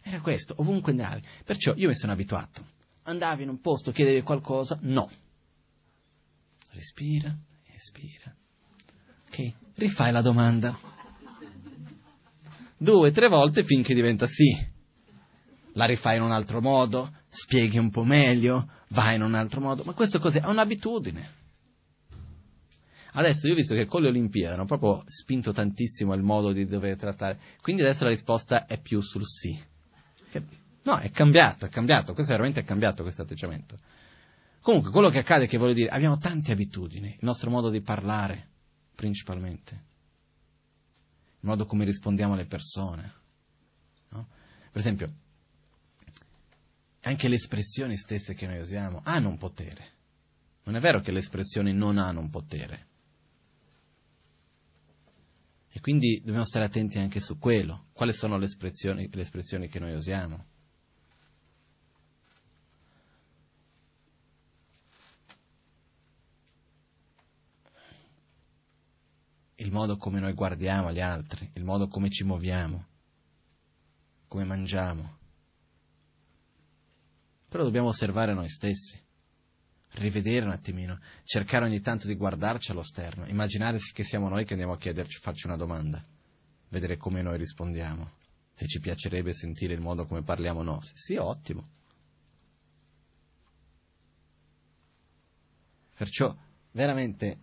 Era questo, ovunque andavi. Perciò io mi sono abituato. Andavi in un posto, chiedevi qualcosa, no. Respira, respira. Ok, rifai la domanda. Due, tre volte finché diventa sì. La rifai in un altro modo, spieghi un po' meglio, vai in un altro modo. Ma questo cos'è? È un'abitudine. Adesso io ho visto che con le Olimpiadi hanno proprio spinto tantissimo il modo di dover trattare, quindi adesso la risposta è più sul sì. Che, no, è cambiato, è cambiato, questo veramente è cambiato questo atteggiamento. Comunque, quello che accade è che voglio dire, abbiamo tante abitudini, il nostro modo di parlare, principalmente, il modo come rispondiamo alle persone. No? Per esempio, anche le espressioni stesse che noi usiamo hanno un potere. Non è vero che le espressioni non hanno un potere. E quindi dobbiamo stare attenti anche su quello. Quali sono le espressioni, le espressioni che noi usiamo? Il modo come noi guardiamo gli altri, il modo come ci muoviamo, come mangiamo. Però dobbiamo osservare noi stessi. rivedere un attimino, cercare ogni tanto di guardarci allo sterno, immaginare che siamo noi che andiamo a chiederci, farci una domanda, vedere come noi rispondiamo, se ci piacerebbe sentire il modo come parliamo o no. Se sì, ottimo. Perciò, veramente,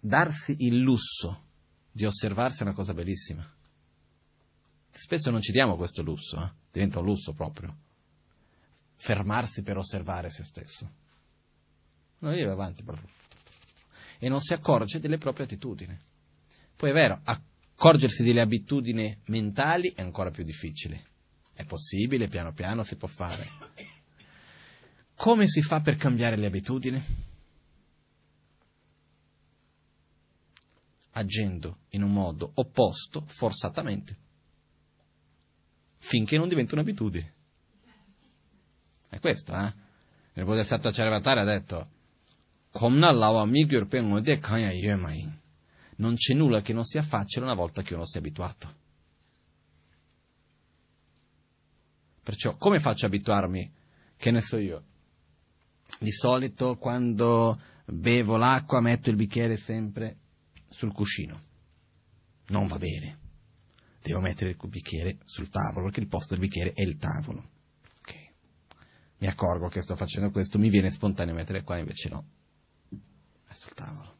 darsi il lusso di osservarsi è una cosa bellissima. Spesso non ci diamo questo lusso, eh? diventa un lusso proprio. Fermarsi per osservare se stesso. Non vive avanti e non si accorge delle proprie attitudini. Poi è vero, accorgersi delle abitudini mentali è ancora più difficile. È possibile, piano piano si può fare. Come si fa per cambiare le abitudini? Agendo in un modo opposto, forzatamente, finché non diventa un'abitudine. È questo, eh? Il Bodhisattva Charyavatara ha detto, non c'è nulla che non sia facile una volta che uno si è abituato. Perciò, come faccio a abituarmi? Che ne so io? Di solito, quando bevo l'acqua, metto il bicchiere sempre sul cuscino. Non va bene. Devo mettere il bicchiere sul tavolo, perché il posto del bicchiere è il tavolo. Okay. Mi accorgo che sto facendo questo, mi viene spontaneo mettere qua, invece no è sul tavolo.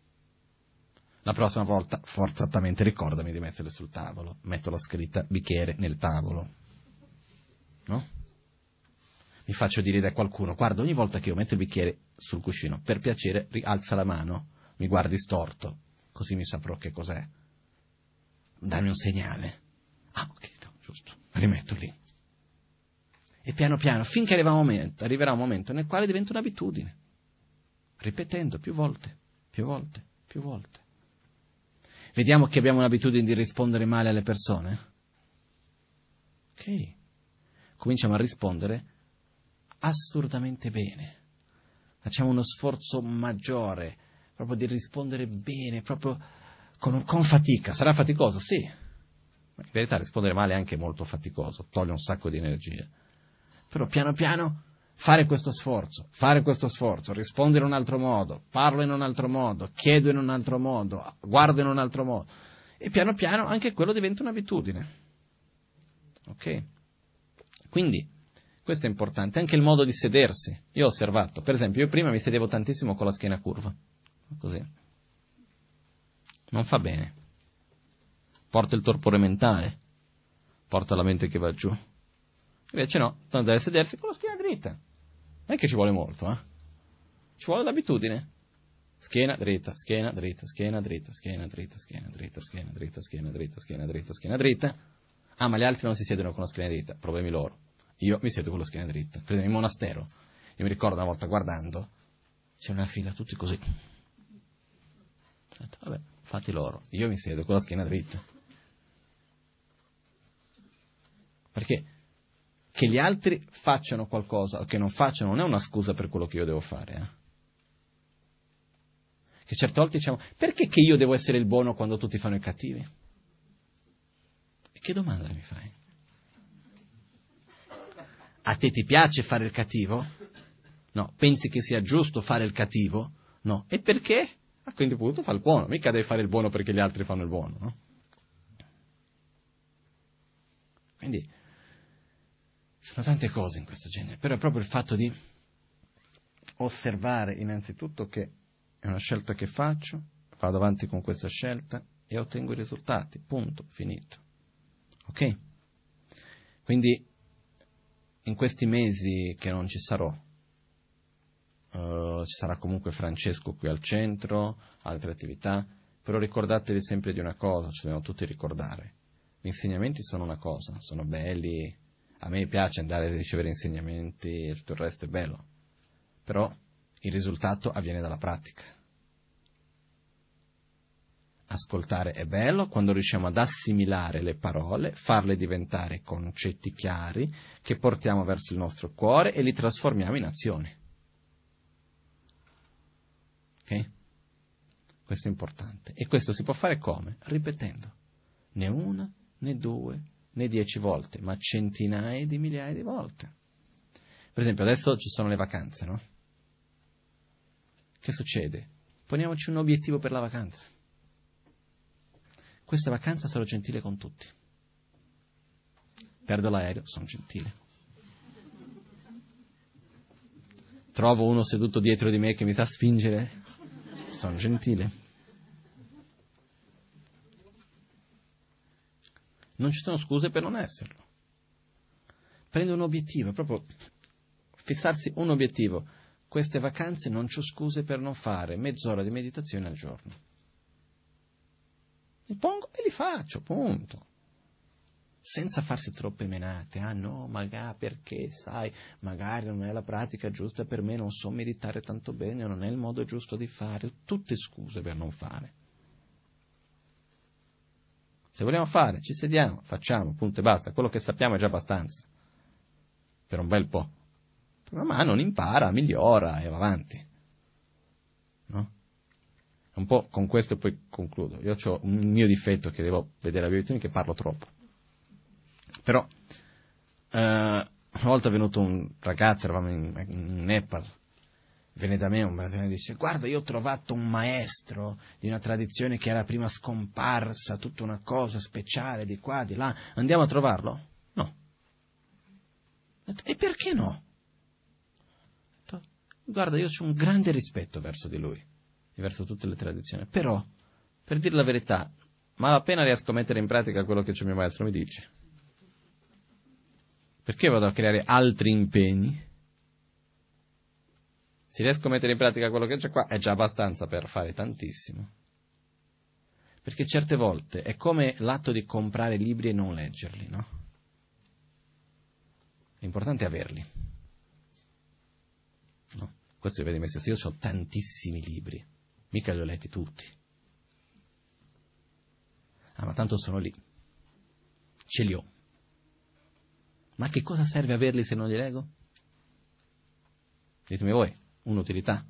La prossima volta, forzatamente ricordami di metterle sul tavolo. Metto la scritta bicchiere nel tavolo. No? Mi faccio dire da qualcuno, guarda, ogni volta che io metto il bicchiere sul cuscino, per piacere rialza la mano, mi guardi storto, così mi saprò che cos'è. Dammi un segnale. Ah, ok, no, giusto, rimetto lì. E piano piano, finché arriverà un momento, arriverà un momento nel quale diventa un'abitudine, ripetendo più volte più volte, più volte. Vediamo che abbiamo l'abitudine di rispondere male alle persone? Ok, cominciamo a rispondere assurdamente bene. Facciamo uno sforzo maggiore, proprio di rispondere bene, proprio con, con fatica. Sarà faticoso? Sì. Ma in verità rispondere male è anche molto faticoso, toglie un sacco di energia. Però piano piano fare questo sforzo, fare questo sforzo, rispondere in un altro modo, parlo in un altro modo, chiedo in un altro modo, guardo in un altro modo. E piano piano anche quello diventa un'abitudine. Ok? Quindi, questo è importante, anche il modo di sedersi. Io ho osservato, per esempio, io prima mi sedevo tantissimo con la schiena curva, così. Non fa bene. Porta il torpore mentale, porta la mente che va giù. Invece no, tanto deve sedersi con la schiena dritta. Non è che ci vuole molto, eh? Ci vuole l'abitudine. Schiena dritta, schiena dritta, schiena dritta, schiena dritta, schiena dritta, schiena dritta, schiena dritta, schiena dritta, schiena dritta. Ah, ma gli altri non si siedono con la schiena dritta, problemi loro. Io mi siedo con la schiena dritta. Esempio, in monastero, io mi ricordo una volta guardando, c'è una fila tutti così. Vabbè, fatti loro, io mi siedo con la schiena dritta. Perché che gli altri facciano qualcosa o che non facciano non è una scusa per quello che io devo fare. Eh? Che certe volte diciamo, perché che io devo essere il buono quando tutti fanno i cattivi? E che domanda mi fai? A te ti piace fare il cattivo? No. Pensi che sia giusto fare il cattivo? No. E perché? A quindi punto fa il buono, mica devi fare il buono perché gli altri fanno il buono, no? Quindi sono tante cose in questo genere, però è proprio il fatto di osservare innanzitutto che è una scelta che faccio, vado avanti con questa scelta e ottengo i risultati, punto, finito. Ok? Quindi in questi mesi che non ci sarò, uh, ci sarà comunque Francesco qui al centro, altre attività, però ricordatevi sempre di una cosa, ci dobbiamo tutti ricordare. Gli insegnamenti sono una cosa, sono belli, a me piace andare a ricevere insegnamenti e tutto il resto è bello, però il risultato avviene dalla pratica. Ascoltare è bello quando riusciamo ad assimilare le parole, farle diventare concetti chiari che portiamo verso il nostro cuore e li trasformiamo in azioni. Ok? Questo è importante. E questo si può fare come? Ripetendo. Né una, né due, né dieci volte, ma centinaia di migliaia di volte. Per esempio, adesso ci sono le vacanze, no? che succede? Poniamoci un obiettivo per la vacanza. Questa vacanza sarò gentile con tutti. Perdo l'aereo, sono gentile. Trovo uno seduto dietro di me che mi sa spingere, sono gentile. Non ci sono scuse per non esserlo. Prendo un obiettivo, proprio fissarsi un obiettivo. Queste vacanze non c'ho scuse per non fare mezz'ora di meditazione al giorno. Mi pongo e li faccio, punto. Senza farsi troppe menate. Ah no, magari perché, sai, magari non è la pratica giusta per me, non so meditare tanto bene, non è il modo giusto di fare. Tutte scuse per non fare. Se vogliamo fare, ci sediamo, facciamo, punto e basta. Quello che sappiamo è già abbastanza. Per un bel po'. Man mano impara, migliora e va avanti. No? Un po' con questo poi concludo. Io ho un mio difetto che devo vedere la abitudine che parlo troppo. Però, eh, una volta è venuto un ragazzo, eravamo in, in Nepal, viene da me un brasiliano e dice guarda io ho trovato un maestro di una tradizione che era prima scomparsa, tutta una cosa speciale di qua, di là, andiamo a trovarlo? No. E perché no? Guarda, io ho un grande rispetto verso di lui e verso tutte le tradizioni, però, per dire la verità, ma appena riesco a mettere in pratica quello che il mio maestro mi dice. Perché vado a creare altri impegni? Se riesco a mettere in pratica quello che c'è qua, è già abbastanza per fare tantissimo. Perché certe volte è come l'atto di comprare libri e non leggerli, no? L'importante è averli. No? Questo vedi me stesso, io ho tantissimi libri, mica li ho letti tutti. Ah, ma tanto sono lì. Ce li ho. Ma che cosa serve averli se non li leggo? Ditemi voi, un'utilità.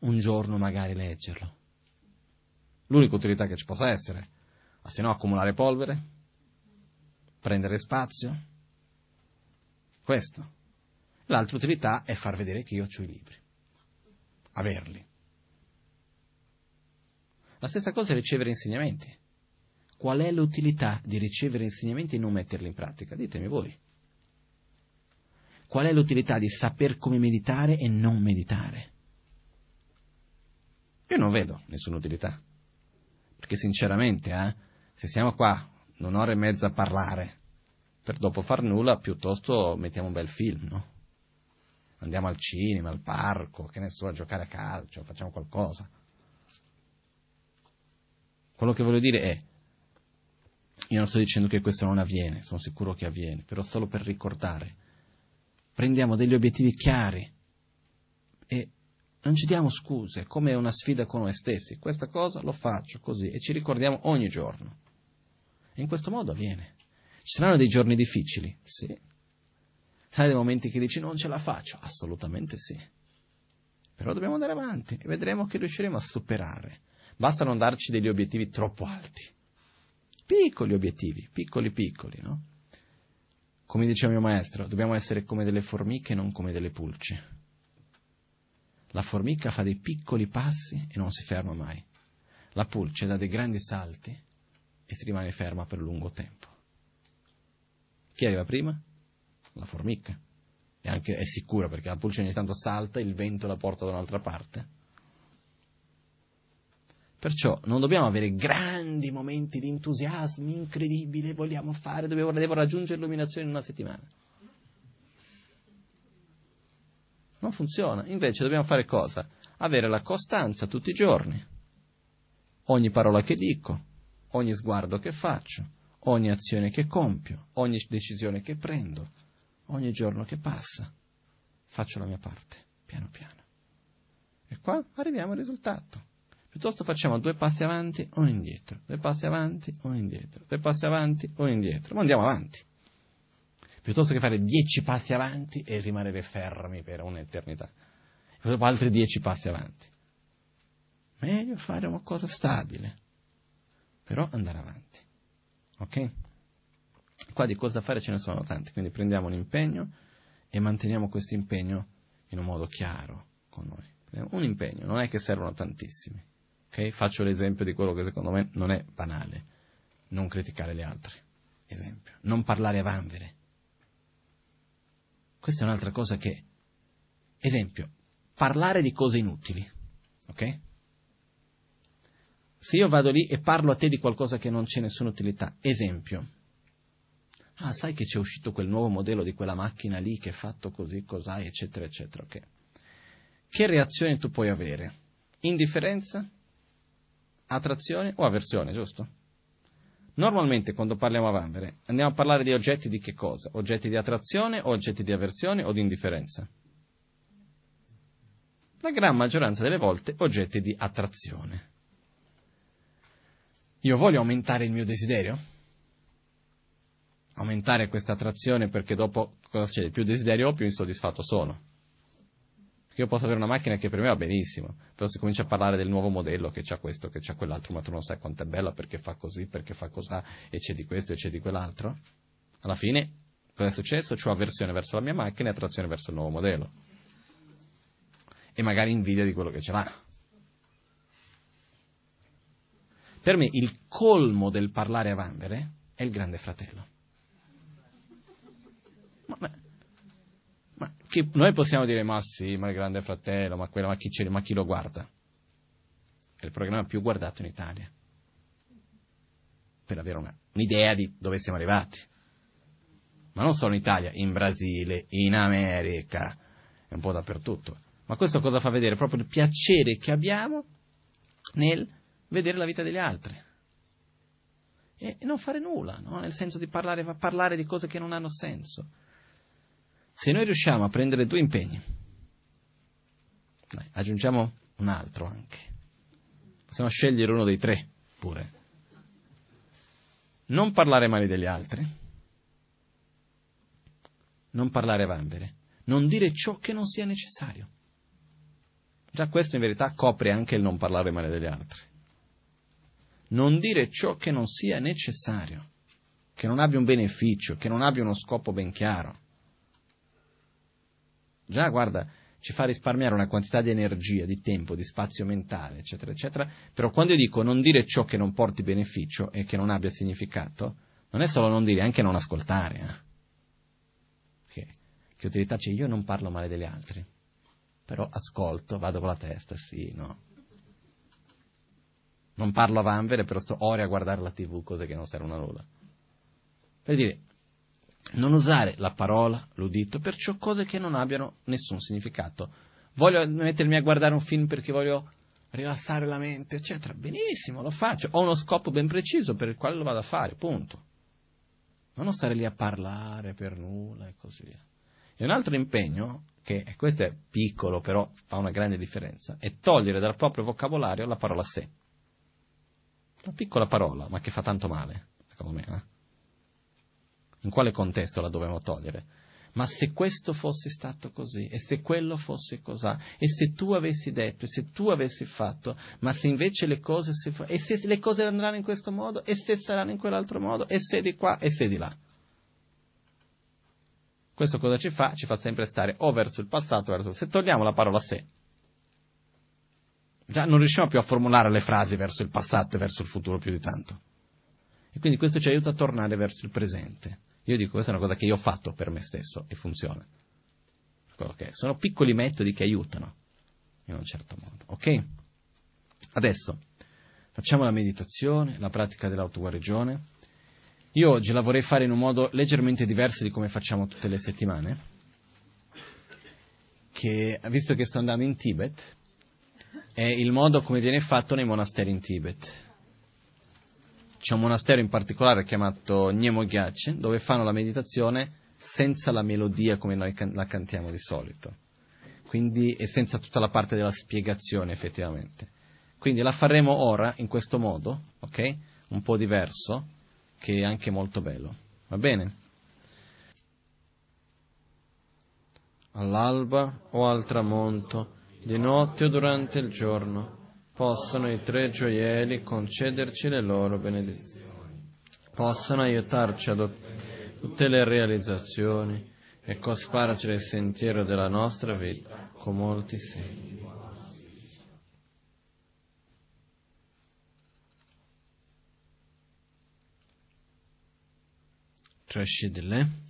Un giorno magari leggerlo. L'unica utilità che ci possa essere, ma se no accumulare polvere, prendere spazio. Questo. L'altra utilità è far vedere che io ho i libri. Averli. La stessa cosa è ricevere insegnamenti. Qual è l'utilità di ricevere insegnamenti e non metterli in pratica? Ditemi voi. Qual è l'utilità di saper come meditare e non meditare? Io non vedo nessuna utilità. Perché sinceramente, eh, se siamo qua un'ora e mezza a parlare per dopo far nulla, piuttosto mettiamo un bel film, no? Andiamo al cinema, al parco, che ne so, a giocare a calcio, facciamo qualcosa. Quello che voglio dire è, io non sto dicendo che questo non avviene, sono sicuro che avviene, però solo per ricordare. Prendiamo degli obiettivi chiari e non ci diamo scuse, come una sfida con noi stessi. Questa cosa lo faccio così e ci ricordiamo ogni giorno. E in questo modo avviene. Ci saranno dei giorni difficili? Sì. Saranno dei momenti che dici non ce la faccio? Assolutamente sì. Però dobbiamo andare avanti e vedremo che riusciremo a superare. Basta non darci degli obiettivi troppo alti. Piccoli obiettivi, piccoli piccoli, no? Come diceva mio maestro, dobbiamo essere come delle formiche non come delle pulce. La formica fa dei piccoli passi e non si ferma mai. La pulce dà dei grandi salti e si rimane ferma per lungo tempo. Chi arriva prima? La formica. E anche è sicura perché la pulce ogni tanto salta il vento la porta da un'altra parte. Perciò non dobbiamo avere grandi momenti di entusiasmo incredibile, vogliamo fare, devo, devo raggiungere l'illuminazione in una settimana. Non funziona. Invece dobbiamo fare cosa? Avere la costanza tutti i giorni. Ogni parola che dico, ogni sguardo che faccio, ogni azione che compio, ogni decisione che prendo, ogni giorno che passa. Faccio la mia parte, piano piano. E qua arriviamo al risultato. Piuttosto facciamo due passi avanti, uno indietro, due passi avanti, uno indietro, due passi avanti, uno indietro. Ma andiamo avanti piuttosto che fare dieci passi avanti e rimanere fermi per un'eternità. E dopo altri dieci passi avanti. Meglio fare una cosa stabile, però andare avanti. Ok? Qua di cose da fare ce ne sono tante, quindi prendiamo un impegno e manteniamo questo impegno in un modo chiaro con noi. Un impegno, non è che servono tantissimi. Okay? Faccio l'esempio di quello che secondo me non è banale. Non criticare gli altri. Esempio. Non parlare a vanvere. Questa è un'altra cosa che... Esempio. Parlare di cose inutili. Ok? Se io vado lì e parlo a te di qualcosa che non c'è nessuna utilità. Esempio. Ah, sai che c'è uscito quel nuovo modello di quella macchina lì che è fatto così, cos'hai, eccetera, eccetera. Ok. Che reazione tu puoi avere? Indifferenza? Attrazione o avversione, giusto? Normalmente quando parliamo a vanvere andiamo a parlare di oggetti di che cosa? Oggetti di attrazione o oggetti di avversione o di indifferenza? La gran maggioranza delle volte oggetti di attrazione. Io voglio aumentare il mio desiderio? Aumentare questa attrazione perché dopo cosa succede? Più desiderio ho, più insoddisfatto sono. Perché io posso avere una macchina che per me va benissimo, però se cominci a parlare del nuovo modello che c'ha questo, che c'ha quell'altro, ma tu non sai quanto è bella perché fa così, perché fa così, e c'è di questo e c'è di quell'altro, alla fine cosa è successo? C'ho avversione verso la mia macchina e attrazione verso il nuovo modello. E magari invidia di quello che ce l'ha. Per me il colmo del parlare a vanvere è il grande fratello. Ma, chi, noi possiamo dire, ma sì, ma il Grande Fratello, ma, quello, ma, chi, ma chi lo guarda? È il programma più guardato in Italia. Per avere una, un'idea di dove siamo arrivati. Ma non solo in Italia, in Brasile, in America, è un po' dappertutto. Ma questo cosa fa vedere? Proprio il piacere che abbiamo nel vedere la vita degli altri. E, non fare nulla, no? nel senso di parlare, parlare di cose che non hanno senso. Se noi riusciamo a prendere due impegni, dai, aggiungiamo un altro anche, possiamo scegliere uno dei tre pure. Non parlare male degli altri, non parlare vanvere, non dire ciò che non sia necessario. Già questo in verità copre anche il non parlare male degli altri. Non dire ciò che non sia necessario, che non abbia un beneficio, che non abbia uno scopo ben chiaro. Già, guarda, ci fa risparmiare una quantità di energia, di tempo, di spazio mentale, eccetera, eccetera. Però quando io dico non dire ciò che non porti beneficio e che non abbia significato, non è solo non dire, anche non ascoltare. Eh? Che, che utilità c'è? Io non parlo male degli altri, però ascolto, vado con la testa, sì, no. Non parlo a vanvere, però sto ore a guardare la tv, cose che non servono a nulla. Per dire, non usare la parola, l'udito, perciò cose che non abbiano nessun significato. Voglio mettermi a guardare un film perché voglio rilassare la mente, eccetera. Benissimo, lo faccio. Ho uno scopo ben preciso per il quale lo vado a fare, punto. Non stare lì a parlare per nulla e così via. E un altro impegno, che questo è piccolo però fa una grande differenza, è togliere dal proprio vocabolario la parola sé. Una piccola parola, ma che fa tanto male, secondo me. Eh? In quale contesto la dovevamo togliere? Ma se questo fosse stato così, e se quello fosse così, e se tu avessi detto, e se tu avessi fatto, ma se invece le cose, si fa, e se le cose andranno in questo modo, e se saranno in quell'altro modo, e se di qua, e se di là. Questo cosa ci fa? Ci fa sempre stare o verso il passato o verso il... Se togliamo la parola se, già non riusciamo più a formulare le frasi verso il passato e verso il futuro più di tanto. E quindi questo ci aiuta a tornare verso il presente. Io dico, questa è una cosa che io ho fatto per me stesso e funziona. Sono piccoli metodi che aiutano in un certo modo. Ok? Adesso facciamo la meditazione, la pratica dell'autoguarigione. Io oggi la vorrei fare in un modo leggermente diverso di come facciamo tutte le settimane, che visto che sto andando in Tibet, è il modo come viene fatto nei monasteri in Tibet c'è un monastero in particolare chiamato Gyachen, dove fanno la meditazione senza la melodia come noi can- la cantiamo di solito, quindi e senza tutta la parte della spiegazione effettivamente. Quindi la faremo ora in questo modo, ok? Un po' diverso, che è anche molto bello. Va bene? All'alba o al tramonto, di notte o durante il giorno Possono i tre gioielli concederci le loro benedizioni. Possono aiutarci ad ottenere tutte le realizzazioni e cospargere il sentiero della nostra vita con molti segni. Trascidile.